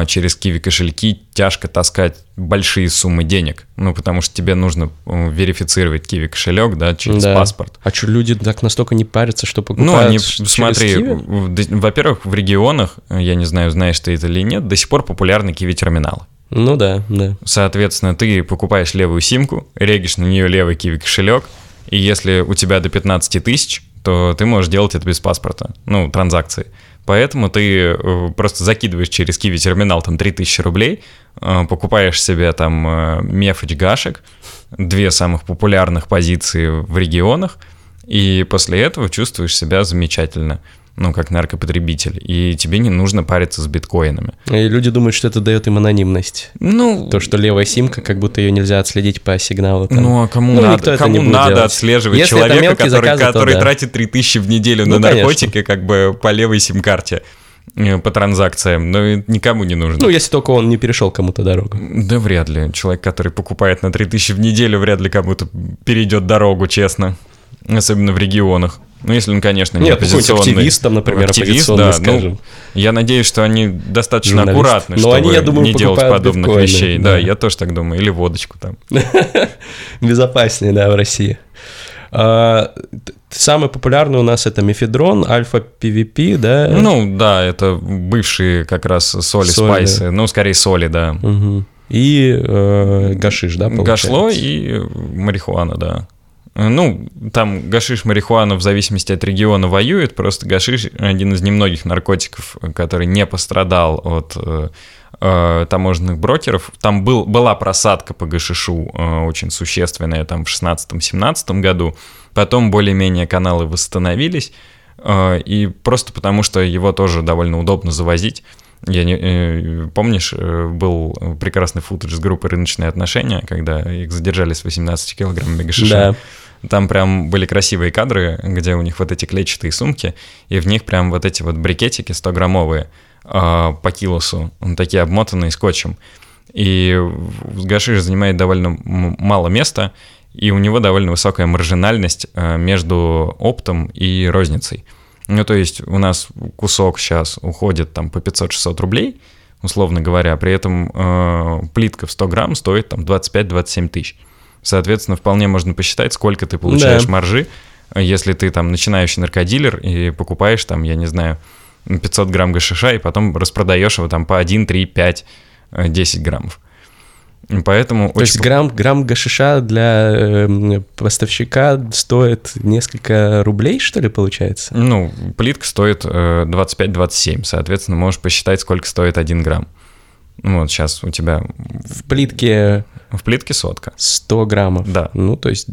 S2: через киви кошельки тяжко таскать большие суммы денег. Ну, потому что тебе нужно верифицировать киви кошелек, да, через
S1: Да.
S2: паспорт.
S1: А что, люди так настолько не парятся, что покупают
S2: Ну, они,
S1: через
S2: смотри,
S1: Киви?
S2: во-первых, в регионах, э, я не знаю, знаешь ты это или нет, до сих пор популярны киви-терминалы.
S1: Ну да, да.
S2: Соответственно, ты покупаешь левую симку, регишь на нее левый киви кошелек, и если у тебя до 15 тысяч, то ты можешь делать это без паспорта, ну, транзакции. Поэтому ты э, просто закидываешь через киви терминал там 3000 рублей, э, покупаешь себе там э, мефоч гашек, две самых популярных позиции в регионах, и после этого чувствуешь себя замечательно, ну, как наркопотребитель, и тебе не нужно париться с биткоинами.
S1: И люди думают, что это дает им анонимность.
S2: Ну,
S1: То, что левая симка, как будто ее нельзя отследить по сигналу. там.
S2: Ну, а кому
S1: Ну,
S2: надо, кому надо
S1: делать.
S2: отслеживать
S1: Если
S2: человека, который,
S1: заказы, то
S2: который
S1: да.
S2: тратит 3000 в неделю
S1: Ну,
S2: на
S1: конечно.
S2: наркотики, как бы по левой сим-карте э, по транзакциям? Ну, и никому не нужно.
S1: Ну, если только он не перешел кому-то дорогу.
S2: Да вряд ли. Человек, который покупает на 3000 в неделю, вряд ли кому-то перейдет дорогу, честно. Особенно в регионах. Ну, если он, конечно, не
S1: Нет,
S2: оппозиционный.
S1: активист там, например,
S2: Активист,
S1: оппозиционный,
S2: да.
S1: скажем.
S2: Ну, я надеюсь, что они достаточно
S1: Журналист.
S2: аккуратны,
S1: Но
S2: чтобы
S1: они, я думаю,
S2: не делать подобных
S1: биткоины,
S2: вещей. Да.
S1: да.
S2: я тоже так думаю. Или водочку там.
S1: Безопаснее, да, в России. А, самый популярный у нас это мефедрон, альфа PVP, да?
S2: Ну, да, это бывшие как раз соли,
S1: Соли,
S2: спайсы. Ну, скорее соли, да.
S1: Мгм. И э, гашиш, да, получается?
S2: Гашло и марихуана, да. Э, Ну, там гашиш, марихуана в зависимости от региона воюет, просто гашиш один из немногих наркотиков, который не пострадал от э, э, таможенных брокеров. Там был, была просадка по гашишу э, очень существенная там в 16-17 году, потом более-менее каналы восстановились, э, и просто потому что его тоже довольно удобно завозить, Я не, э, помнишь, э, был прекрасный футаж с группы «Рыночные отношения», когда их задержали с 18 килограммами гашиша. Да. Там прям были красивые кадры, где у них вот эти клетчатые сумки, и в них прям вот эти вот брикетики 100-граммовые э, по килосу, такие обмотанные скотчем. И гашиш занимает довольно мало места, и у него довольно высокая маржинальность э, между оптом и розницей. Ну, то есть у нас кусок сейчас уходит там по 500-600 рублей, условно говоря, при этом э, плитка в 100 грамм стоит там 25-27 тысяч. Соответственно, вполне можно посчитать, сколько ты получаешь да. маржи, если ты там начинающий наркодилер и покупаешь там, я не знаю, 500 грамм гашиша и потом распродаешь его там по 1, 3, 5, 10 граммов. Поэтому
S1: То очень... есть грамм, грамм гашиша для э, поставщика стоит несколько рублей, что ли, получается?
S2: Ну, плитка стоит э, 25-27, соответственно, можешь посчитать, сколько стоит один грамм. Ну, вот сейчас у тебя...
S1: В плитке...
S2: В плитке сотка.
S1: 100 граммов.
S2: Да.
S1: Ну, то есть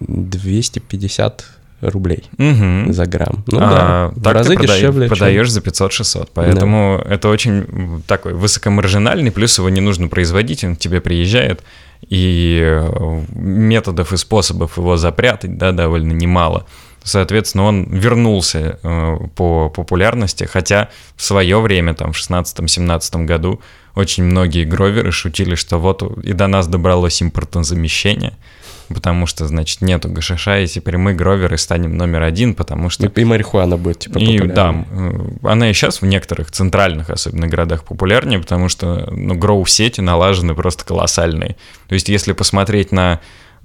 S1: 250 рублей
S2: угу.
S1: за грамм. Ну
S2: а, да, так в разы ты дешевле. Продаешь чем... за 500-600, поэтому да. это очень такой высокомаржинальный, плюс его не нужно производить, он к тебе приезжает, и э, методов и способов его запрятать, да, довольно немало. Соответственно, он вернулся э, по популярности, хотя в свое время, там, в 16-17 году, очень многие гроверы шутили, что вот и до нас добралось импортозамещение, потому что, значит, нету гашиша, и теперь мы, гроверы, станем номер один, потому что...
S1: И, и марихуана будет, типа,
S2: и, Да, э, она и сейчас в некоторых центральных, особенно городах, популярнее, потому что, ну, гроу-сети налажены просто колоссальные. То есть, если посмотреть на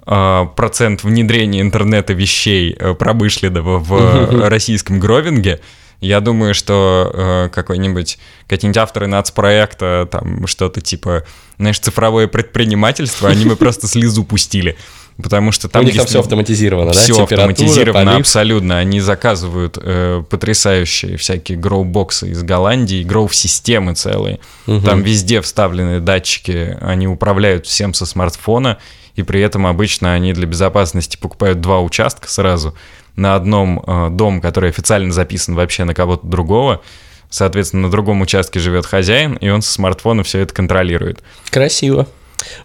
S2: э, процент внедрения интернета вещей э, промышленного в российском гровинге, я думаю, что э, какой-нибудь какие-нибудь авторы нацпроекта, там что-то типа, знаешь, цифровое предпринимательство, они бы просто слезу пустили. Потому что там...
S1: У них там все автоматизировано,
S2: да? Все автоматизировано, полив. абсолютно. Они заказывают э, потрясающие всякие гроу-боксы из Голландии, гроу-системы целые. Угу. Там везде вставлены датчики, они управляют всем со смартфона, и при этом обычно они для безопасности покупают два участка сразу. На одном э, дом, который официально записан вообще на кого-то другого, соответственно, на другом участке живет хозяин, и он со смартфона все это контролирует.
S1: Красиво.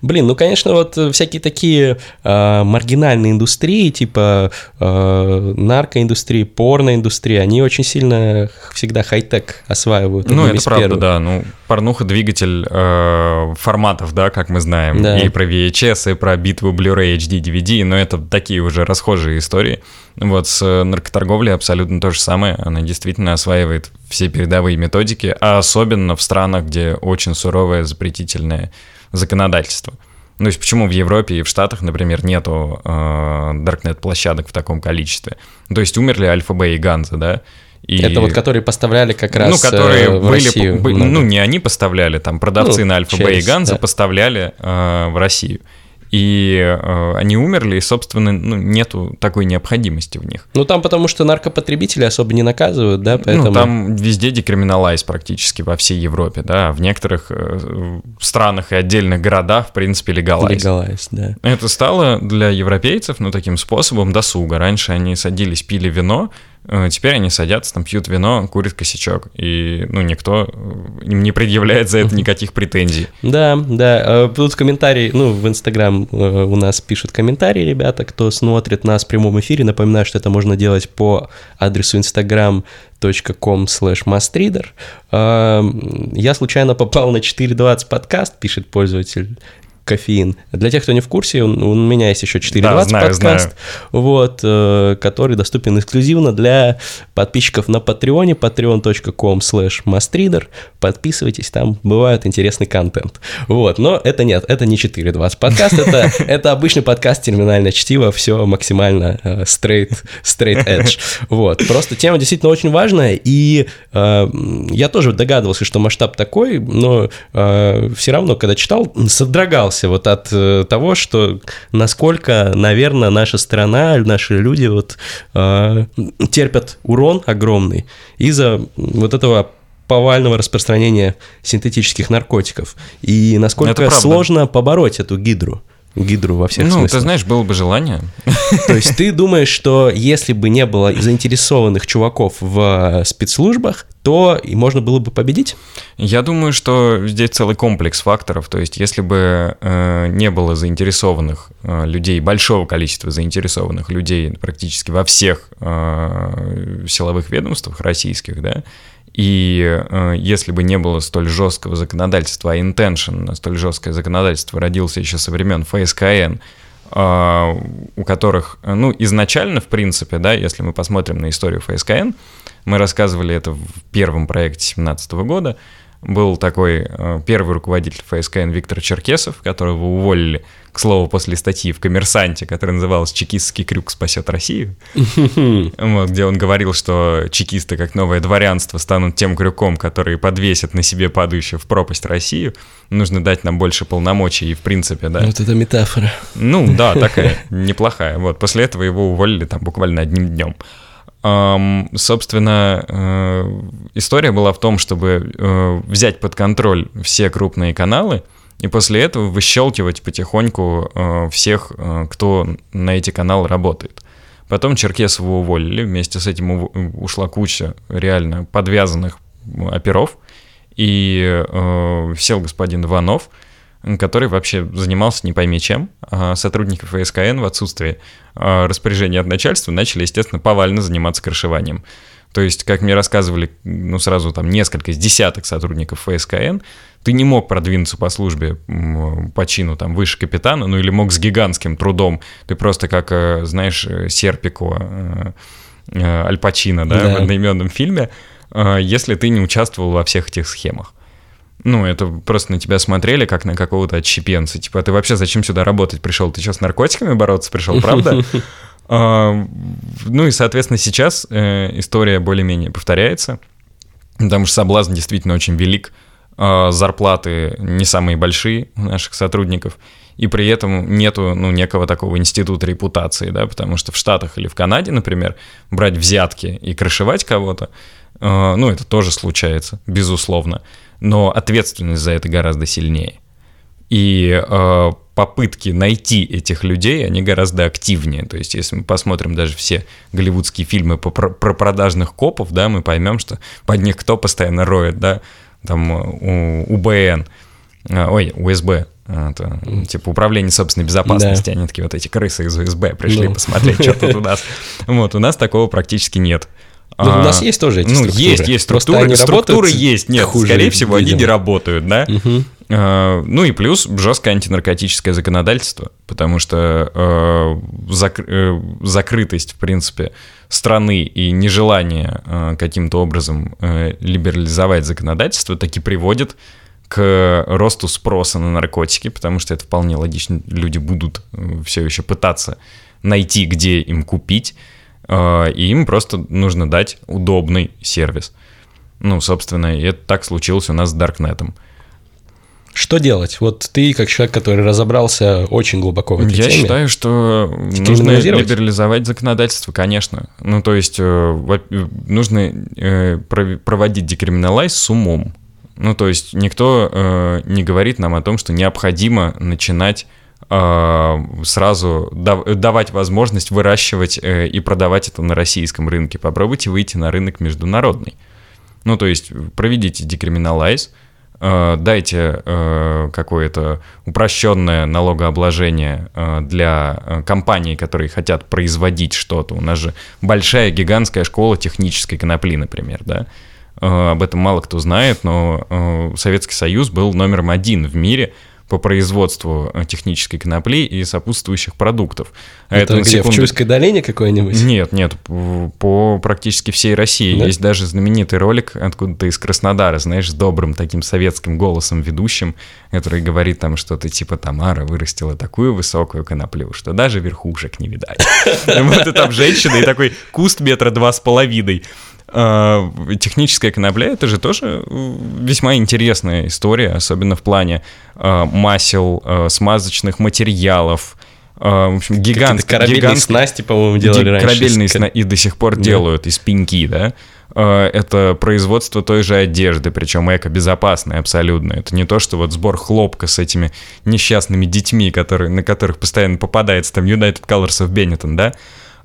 S1: Блин, ну, конечно, вот э, всякие такие э, маргинальные индустрии, типа э, наркоиндустрии, порноиндустрии, они очень сильно всегда хай-тек осваивают.
S2: Ну, это правда, первых. да. Ну, порнуха — двигатель э, форматов, да, как мы знаем. Да. И про VHS, и про битву Blu-ray, HD, DVD, но это такие уже расхожие истории. Вот с наркоторговлей абсолютно то же самое. Она действительно осваивает все передовые методики, а особенно в странах, где очень суровая запретительная законодательства. Ну, то есть почему в Европе и в Штатах, например, нету э, даркнет-площадок в таком количестве? Ну, то есть умерли Альфа-Б и Ганза, да?
S1: И... Это вот которые поставляли как раз
S2: Ну, которые э, в были, Россию. Были, ну, не они поставляли, там продавцы ну, на Альфа-Б и Ганза да. поставляли э, в Россию и э, они умерли, и, собственно, ну, нету такой необходимости в них.
S1: Ну, там потому что наркопотребители особо не наказывают, да,
S2: ну, поэтому... Ну, там везде декриминалайз практически во всей Европе, да, а в некоторых э, странах и отдельных городах, в принципе, легалайз.
S1: Легалайз, да.
S2: Это стало для европейцев, ну, таким способом досуга. Раньше они садились, пили вино, теперь они садятся, там пьют вино, курят косячок, и, ну, никто э, им не предъявляет за это никаких претензий.
S1: Да, да, э, тут комментарий, ну, в Инстаграм у нас пишут комментарии ребята, кто смотрит нас в прямом эфире, напоминаю, что это можно делать по адресу instagram.com slash mastreader. Я случайно попал на 4.20 подкаст, пишет пользователь кофеин. Для тех, кто не в курсе, у меня есть еще 4.20 да, знаю, подкаст, знаю. Вот, э, который доступен эксклюзивно для подписчиков на Патреоне, patreon.com slash mastreader. Подписывайтесь, там бывает интересный контент. Вот, но это нет, это не 4.20 подкаст, это, это обычный подкаст терминальное чтиво, все максимально э, straight, straight edge. Вот, просто тема действительно очень важная, и э, я тоже догадывался, что масштаб такой, но э, все равно, когда читал, содрогался удивлялся вот от э, того, что насколько, наверное, наша страна, наши люди вот э, терпят урон огромный из-за вот этого повального распространения синтетических наркотиков. И насколько сложно побороть эту гидру гидру во всех
S2: ну,
S1: смыслах.
S2: Ну, ты знаешь, было бы желание.
S1: То есть ты думаешь, что если бы не было заинтересованных чуваков в э, спецслужбах, то и можно было бы победить?
S2: Я думаю, что здесь целый комплекс факторов. То есть, если бы э, не было заинтересованных э, людей, большого количества заинтересованных людей практически во всех э, силовых ведомствах российских, да, и э, если бы не было столь жесткого законодательства, а intention столь жесткое законодательство родился еще со времен ФСКН, у которых, ну, изначально, в принципе, да, если мы посмотрим на историю ФСКН, мы рассказывали это в первом проекте 2017 года, был такой э, первый руководитель ФСКН Виктор Черкесов, которого уволили, к слову, после статьи в «Коммерсанте», которая называлась «Чекистский крюк спасет Россию», вот, где он говорил, что чекисты, как новое дворянство, станут тем крюком, который подвесит на себе падающую в пропасть Россию. Нужно дать нам больше полномочий и, в принципе, да.
S1: Вот это метафора.
S2: Ну, да, такая, неплохая. Вот, после этого его уволили там буквально одним днем. Собственно, uh, история была в том, чтобы uh, взять под контроль все крупные каналы и после этого выщелкивать потихоньку uh, всех, кто на эти каналы работает. Потом Черкесова уволили, вместе с этим ушла куча реально подвязанных оперов, и сел господин Иванов, который вообще занимался не пойми чем. А сотрудники ФСКН в отсутствии а, распоряжения от начальства начали, естественно, повально заниматься крышеванием. То есть, как мне рассказывали, ну, сразу там несколько, десяток сотрудников ФСКН, ты не мог продвинуться по службе по чину там выше капитана, ну или мог с гигантским трудом. Ты просто как, э, знаешь, Серпико, э, э, Аль Пачино, да, да, в одноименном фильме, если ты не участвовал во всех этих схемах. Ну, это просто на тебя смотрели, как на какого-то отщепенца. Типа, ты вообще зачем сюда работать пришел? Ты что, с наркотиками бороться пришел, правда? А, ну и, соответственно, сейчас э, история более-менее повторяется, потому что соблазн действительно очень велик. А, зарплаты не самые большие у наших сотрудников, и при этом нету ну, некого такого института репутации, да, потому что в Штатах или в Канаде, например, брать взятки и крышевать кого-то, а, ну, это тоже случается, безусловно но ответственность за это гораздо сильнее. И э, попытки найти этих людей, они гораздо активнее. То есть, если мы посмотрим даже все голливудские фильмы по, про, про продажных копов, да, мы поймем, что под них кто постоянно роет, да, там у, УБН, э, ой, УСБ, это, типа управление собственной безопасности, да. они такие вот эти крысы из УСБ пришли ну. посмотреть, что тут у нас. Вот, у нас такого практически нет.
S1: Ну, а, у нас есть тоже эти
S2: ну, структуры. есть, есть структуры. Просто структуры есть, нет, скорее всего, видимо. они не работают, да. Угу. А, ну и плюс жесткое антинаркотическое законодательство, потому что а, зак, э, закрытость, в принципе, страны и нежелание а, каким-то образом а, либерализовать законодательство таки приводит к росту спроса на наркотики, потому что это вполне логично, люди будут э, все еще пытаться найти, где им купить. А, и им просто нужно дать удобный сервис. Ну, собственно, и это так случилось у нас с Даркнетом.
S1: Что делать? Вот ты, как человек, который разобрался очень глубоко в этой
S2: Я
S1: теме.
S2: Я считаю, что нужно либерализовать законодательство, конечно. Ну, то есть э, нужно э, проводить декриминалайз с умом. Ну, то есть никто э, не говорит нам о том, что необходимо начинать сразу давать возможность выращивать э, и продавать это на российском рынке. Попробуйте выйти на рынок международный. Ну, то есть проведите декриминалайз, э, дайте э, какое-то упрощенное налогообложение для компаний, которые хотят производить что-то. У нас же большая гигантская школа технической конопли, например, да. Об этом мало кто знает, но Советский Союз был номером один в мире – по производству э, технической конопли и сопутствующих продуктов.
S1: А это, это где, секунду... в Чуйской долине какой-нибудь?
S2: Нет, нет, по практически всей России. Да? Есть даже знаменитый ролик откуда-то из Краснодара, знаешь, с добрым таким советским голосом ведущим, который говорит там что-то типа «Тамара вырастила такую высокую коноплю, что даже верхушек не видать». Вот и там женщина, и такой куст метра два с половиной. А, техническая конопля это же тоже весьма интересная история, особенно в плане а, масел, а, смазочных материалов. В общем, гигант,
S1: корабельные гигант, снасти, по-моему, делали раньше.
S2: Корабельные снасти и до сих пор да. делают из пеньки, да. Это производство той же одежды, причем эко-безопасной абсолютно. Это не то, что вот сбор хлопка с этими несчастными детьми, которые, на которых постоянно попадается там United Colors of Benetton, да,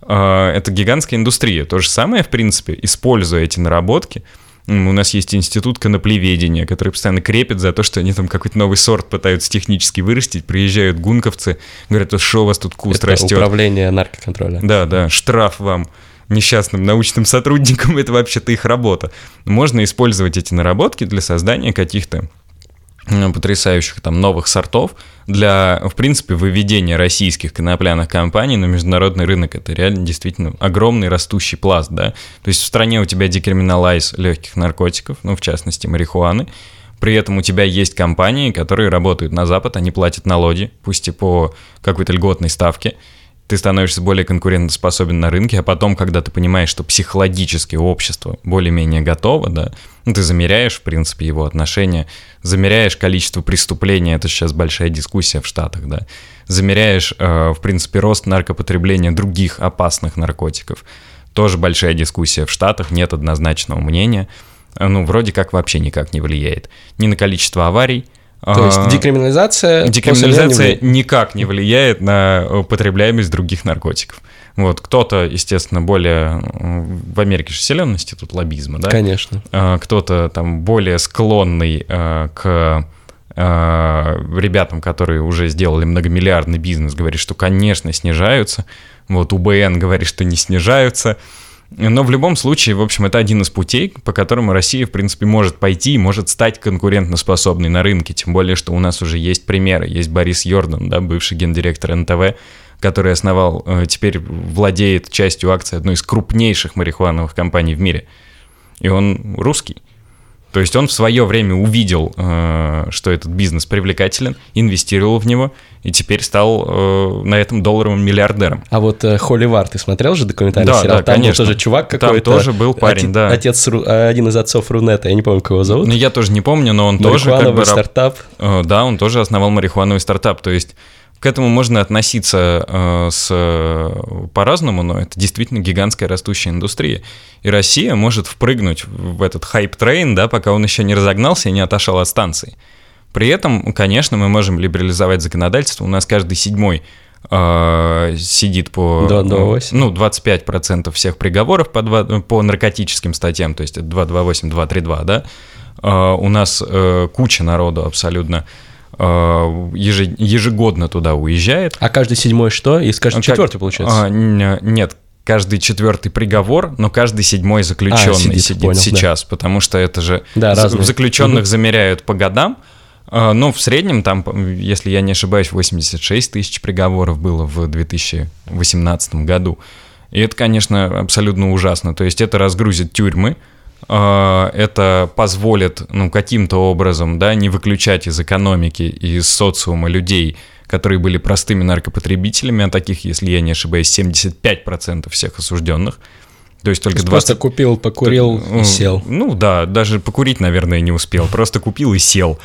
S2: это гигантская индустрия. То же самое, в принципе, используя эти наработки, У нас есть институт коноплеведения, который постоянно крепит за то, что они там какой-то новый сорт пытаются технически вырастить. Приезжают гунковцы, говорят, что у вас тут куст
S1: Это
S2: растет.
S1: управление наркоконтроля.
S2: Да, да, штраф вам несчастным научным сотрудникам, это вообще-то их работа. Можно использовать эти наработки для создания каких-то потрясающих там новых сортов для, в принципе, выведения российских конопляных компаний на международный рынок. Это реально действительно огромный растущий пласт, да. То есть в стране у тебя декриминалайз легких наркотиков, ну, в частности, марихуаны, при этом у тебя есть компании, которые работают на Запад, они платят налоги, пусть и по какой-то льготной ставке, ты становишься более конкурентоспособен на рынке, а потом, когда ты понимаешь, что психологически общество более-менее готово, да, ну, ты замеряешь, в принципе, его отношения, замеряешь количество преступлений, это сейчас большая дискуссия в Штатах, да, замеряешь, э, в принципе, рост наркопотребления других опасных наркотиков, тоже большая дискуссия в Штатах, нет однозначного мнения, ну, вроде как вообще никак не влияет. Ни на количество аварий,
S1: то есть
S2: а,
S1: декриминализация...
S2: Декриминализация никак не влияет на употребляемость других наркотиков. Вот, кто-то, естественно, более... В Америке же силен институт лоббизма, да?
S1: Конечно.
S2: А, кто-то там более склонный а, к ребятам, которые уже сделали многомиллиардный бизнес, говорит, что, конечно, снижаются. Вот УБН говорит, что не снижаются. Но в любом случае, в общем, это один из путей, по которому Россия, в принципе, может пойти и может стать конкурентоспособной на рынке. Тем более, что у нас уже есть примеры. Есть Борис Йордан, да, бывший гендиректор НТВ, который основал, э, теперь владеет частью акций одной из крупнейших марихуановых компаний в мире. И он русский. То есть он в свое время увидел, э, что этот бизнес привлекателен, инвестировал в него и теперь стал э, на этом долларовым миллиардером.
S1: А вот э, Холивар, ты смотрел же документальный
S2: да,
S1: сериал?
S2: Да,
S1: Там
S2: конечно.
S1: был тоже чувак какой-то.
S2: Там тоже был парень,
S1: отец,
S2: да.
S1: Отец, один из отцов Рунета, я не помню, как его зовут.
S2: Ну, я тоже не помню, но он тоже как бы...
S1: стартап.
S2: Да, он тоже основал марихуановый стартап, то есть к этому можно относиться э, с, по-разному, но это действительно гигантская растущая индустрия. И Россия может впрыгнуть в этот hype train, да, пока он еще не разогнался и не отошел от станции. При этом, конечно, мы можем либерализовать законодательство. У нас каждый седьмой э, сидит по...
S1: Да, 228.
S2: Ну, 25% всех приговоров по, 2, по наркотическим статьям, то есть это 228, 232, да. Э, у нас э, куча народу абсолютно ежегодно туда уезжает.
S1: А каждый седьмой что? И каждый четвертый, получается?
S2: А, нет, каждый четвертый приговор, но каждый седьмой заключенный а, сидит, сидит понял, сейчас, да. потому что это же
S1: да,
S2: заключенных угу. замеряют по годам. Но в среднем там, если я не ошибаюсь, 86 тысяч приговоров было в 2018 году. И это, конечно, абсолютно ужасно. То есть это разгрузит тюрьмы, это позволит, ну, каким-то образом, да, не выключать из экономики, из социума людей, которые были простыми наркопотребителями, а таких, если я не ошибаюсь, 75% всех осужденных. То есть только То есть 20...
S1: Просто купил, покурил и сел.
S2: Ну да, даже покурить, наверное, не успел. Просто купил и сел.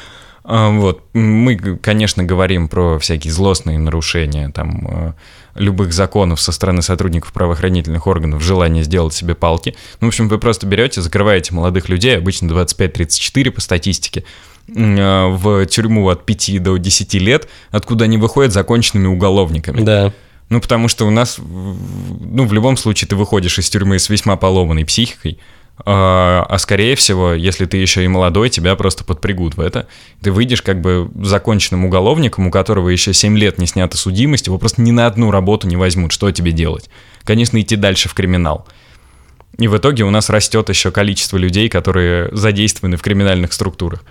S2: Вот. Мы, конечно, говорим про всякие злостные нарушения, там, любых законов со стороны сотрудников правоохранительных органов желание сделать себе палки. Ну, в общем, вы просто берете, закрываете молодых людей, обычно 25-34 по статистике, э, в тюрьму от 5 до 10 лет, откуда они выходят законченными уголовниками.
S1: Да.
S2: Ну, потому что у нас, ну, в любом случае ты выходишь из тюрьмы с весьма поломанной психикой, а, а скорее всего, если ты еще и молодой, тебя просто подпрягут в это. Ты выйдешь как бы законченным уголовником, у которого еще 7 лет не снята судимость, его просто ни на одну работу не возьмут. Что тебе делать? Конечно, идти дальше в криминал. И в итоге у нас растет еще количество людей, которые задействованы в криминальных структурах.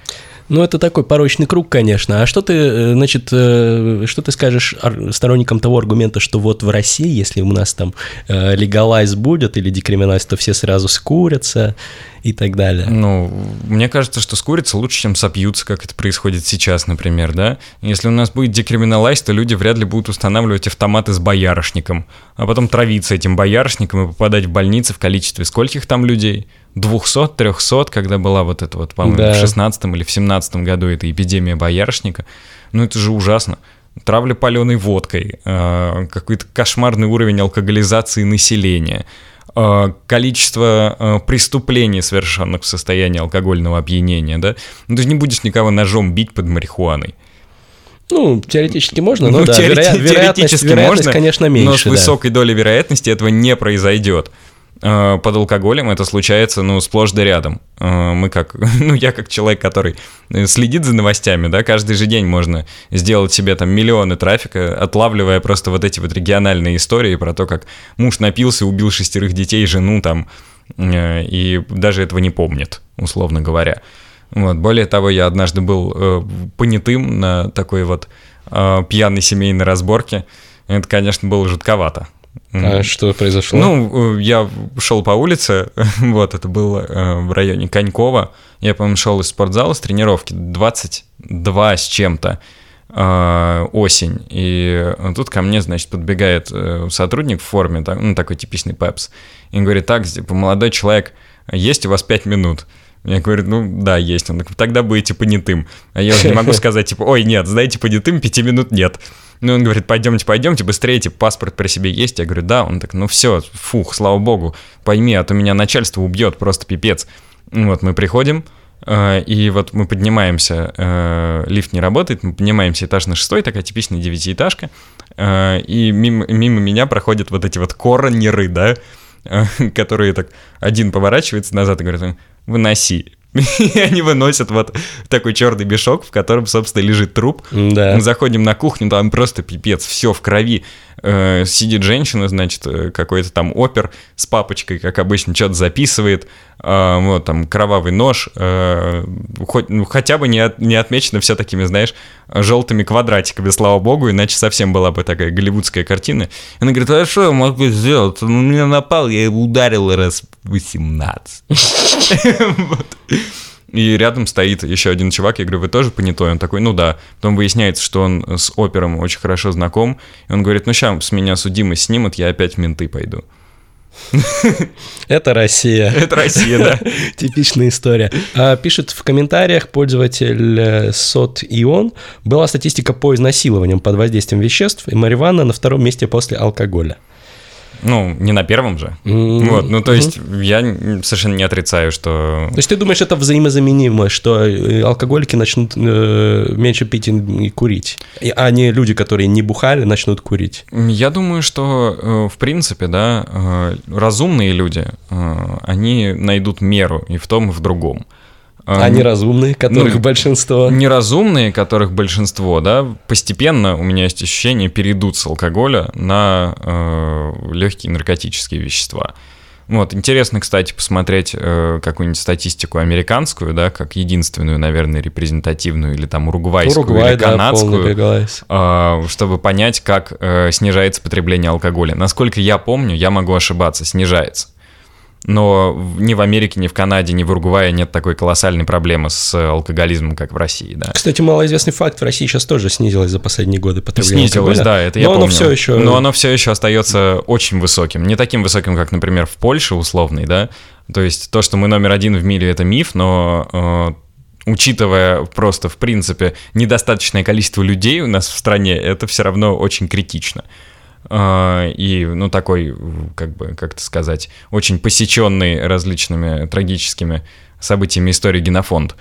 S1: Ну, это такой порочный круг, конечно. А что ты, э, значит, э, что ты скажешь сторонникам того аргумента, что вот в России, если у нас там легалайз будет или декриминализ, то все сразу скурятся и так далее?
S2: Ну, мне кажется, что скурятся лучше, чем сопьются, как это происходит сейчас, например, да? Если у нас будет декриминалайз, то люди вряд ли будут устанавливать автоматы с боярышником, а потом травиться этим боярышником и попадать в больницы в количестве скольких там людей? 200, 300, когда была вот эта вот, по-моему, да. в 16 или в 17 году эта эпидемия боярышника. Ну, это же ужасно. Травля паленой водкой, э, какой-то кошмарный уровень алкоголизации населения, э, количество э, преступлений, совершенных в состоянии алкогольного опьянения, да? Ну, ты же не будешь никого ножом бить под марихуаной.
S1: Ну, теоретически можно, но
S2: ну,
S1: да,
S2: теоретически,
S1: вероятность, вероятность,
S2: можно,
S1: конечно, меньше.
S2: Но с
S1: да.
S2: высокой долей вероятности этого не произойдет. Э, под алкоголем это случается, ну, сплошь да рядом. Э, мы как, ну, я как человек, который следит за новостями, да, каждый же день можно сделать себе там миллионы трафика, отлавливая просто вот эти вот региональные истории про то, как муж напился, убил шестерых детей, жену там, э, и даже этого не помнит, условно говоря. Вот. Более того, я однажды был понятым на такой вот пьяной семейной разборке. Это, конечно, было жутковато.
S1: А что произошло?
S2: Ну, э, я шел по улице, вот, это было э, в районе Конькова. Я, по-моему, шел из спортзала с тренировки 22 с чем-то э, осень. И тут ко мне, значит, подбегает сотрудник в форме, ну, такой типичный пепс, и говорит, так, типа, молодой человек, есть у вас 5 минут? Я говорю, ну да, есть. Он такой, тогда будете понятым. А я уже не могу сказать, типа, ой, нет, знаете, понятым пяти минут нет. Ну, он говорит, пойдемте, пойдемте, быстрее, типа, паспорт при себе есть? Я говорю, да. Он так, ну все, фух, слава богу, пойми, а то меня начальство убьет, просто пипец. Вот, мы приходим, э, и вот мы поднимаемся, э, лифт не работает, мы поднимаемся этаж на шестой, такая типичная девятиэтажка, э, и мимо, мимо меня проходят вот эти вот коронеры, да, которые так один поворачивается назад и говорит, выноси. И они выносят вот такой черный мешок, в котором, собственно, лежит труп. Да. Мы заходим на кухню, там просто пипец, все в крови. Э, сидит женщина, значит, э, какой-то там опер с папочкой, как обычно, что-то записывает. Э, вот там кровавый нож. Э, хоть, ну, хотя бы не, от, не отмечено все такими, знаешь, желтыми квадратиками, слава богу, иначе совсем была бы такая голливудская картина. И она говорит, а что я могу сделать? Он на меня напал, я его ударил раз 18. И рядом стоит еще один чувак, я говорю, вы тоже понятой? Он такой, ну да. Потом выясняется, что он с опером очень хорошо знаком. И он говорит, ну сейчас с меня судимость снимут, я опять в менты пойду.
S1: Это Россия.
S2: Это Россия, да.
S1: Типичная история. А, пишет в комментариях пользователь э, Сот Ион. Была статистика по изнасилованиям под воздействием веществ, и Мариванна на втором месте после алкоголя.
S2: Ну, не на первом же. Mm-hmm. Вот, ну то есть mm-hmm. я совершенно не отрицаю, что...
S1: То есть ты думаешь, это взаимозаменимо, что э, алкоголики начнут э, меньше пить и курить, а не люди, которые не бухали, начнут курить?
S2: Я думаю, что э, в принципе, да, э, разумные люди, э, они найдут меру и в том, и в другом.
S1: А неразумные, которых ну, большинство?
S2: Неразумные, которых большинство, да, постепенно, у меня есть ощущение, перейдут с алкоголя на э, легкие наркотические вещества. Вот, интересно, кстати, посмотреть э, какую-нибудь статистику американскую, да, как единственную, наверное, репрезентативную, или там уругвайскую, Уругвай, или канадскую, да, э, чтобы понять, как э, снижается потребление алкоголя. Насколько я помню, я могу ошибаться, снижается но ни в Америке, ни в Канаде, ни в Уругвае нет такой колоссальной проблемы с алкоголизмом, как в России, да.
S1: Кстати, малоизвестный факт, в России сейчас тоже снизилось за последние годы
S2: потребление Снизилось, алкоголя. да, это я но помню. Оно все еще... Но оно все еще остается очень высоким. Не таким высоким, как, например, в Польше условный, да. То есть то, что мы номер один в мире, это миф, но э, учитывая просто, в принципе, недостаточное количество людей у нас в стране, это все равно очень критично. А, и, ну, такой, как бы, как это сказать, очень посеченный различными трагическими событиями истории генофонд.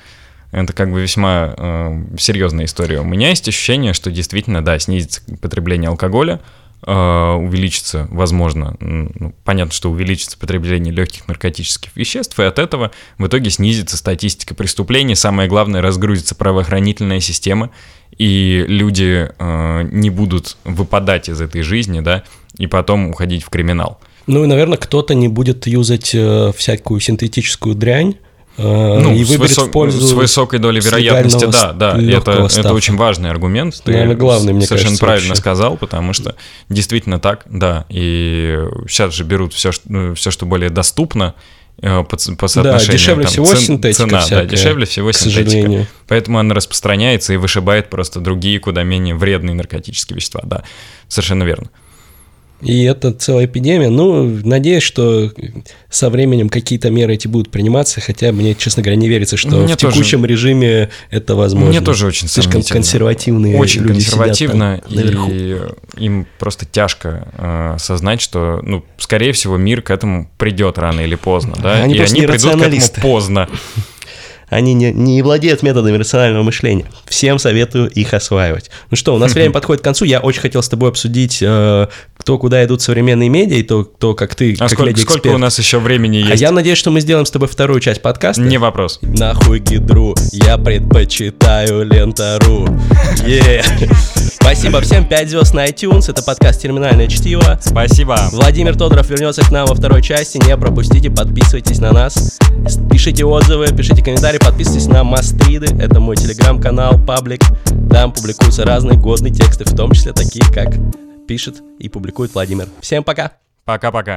S2: Это как бы весьма э, серьезная история. У меня есть ощущение, что действительно, да, снизится потребление алкоголя, э, увеличится, возможно, ну, понятно, что увеличится потребление легких наркотических веществ, и от этого в итоге снизится статистика преступлений, самое главное, разгрузится правоохранительная система, и люди э, не будут выпадать из этой жизни, да, и потом уходить в криминал.
S1: Ну и, наверное, кто-то не будет юзать э, всякую синтетическую дрянь, э, ну, и выберет высок, в пользу
S2: с высокой долей вероятности, да, да, это, это очень важный аргумент.
S1: Ты Наверное, главный, мне
S2: совершенно
S1: кажется,
S2: правильно вообще. сказал, потому что действительно так, да, и сейчас же берут все, ну, все, что более доступно, по, по соотношению.
S1: Да, дешевле там, всего цен, синтетика
S2: цена,
S1: всякая,
S2: да, дешевле всего синтетика. Сожалению. Поэтому она распространяется и вышибает просто другие, куда менее вредные наркотические вещества. Да, совершенно верно.
S1: И это целая эпидемия. Ну, надеюсь, что со временем какие-то меры эти будут приниматься, хотя мне, честно говоря, не верится, что мне в тоже... текущем режиме это возможно.
S2: Мне тоже очень
S1: Слишком консервативные
S2: Очень
S1: люди
S2: консервативно, там, и им просто тяжко э, осознать, что, ну, скорее всего, мир к этому придет рано или поздно, да,
S1: они
S2: и они придут к этому поздно
S1: они не, не владеют методами рационального мышления. Всем советую их осваивать. Ну что, у нас время подходит к концу. Я очень хотел с тобой обсудить э, то, куда идут современные медиа, и то, то как ты,
S2: А
S1: как
S2: сколько, сколько у нас еще времени
S1: А
S2: есть?
S1: я надеюсь, что мы сделаем с тобой вторую часть подкаста.
S2: Не вопрос.
S1: Нахуй гидру, я предпочитаю лентору. Е. Спасибо всем, 5 звезд на iTunes, это подкаст «Терминальное чтиво».
S2: Спасибо.
S1: Владимир Тодоров вернется к нам во второй части, не пропустите, подписывайтесь на нас, пишите отзывы, пишите комментарии, подписывайтесь на Мастриды, это мой телеграм-канал, паблик, там публикуются разные годные тексты, в том числе такие, как пишет и публикует Владимир. Всем пока!
S2: Пока-пока.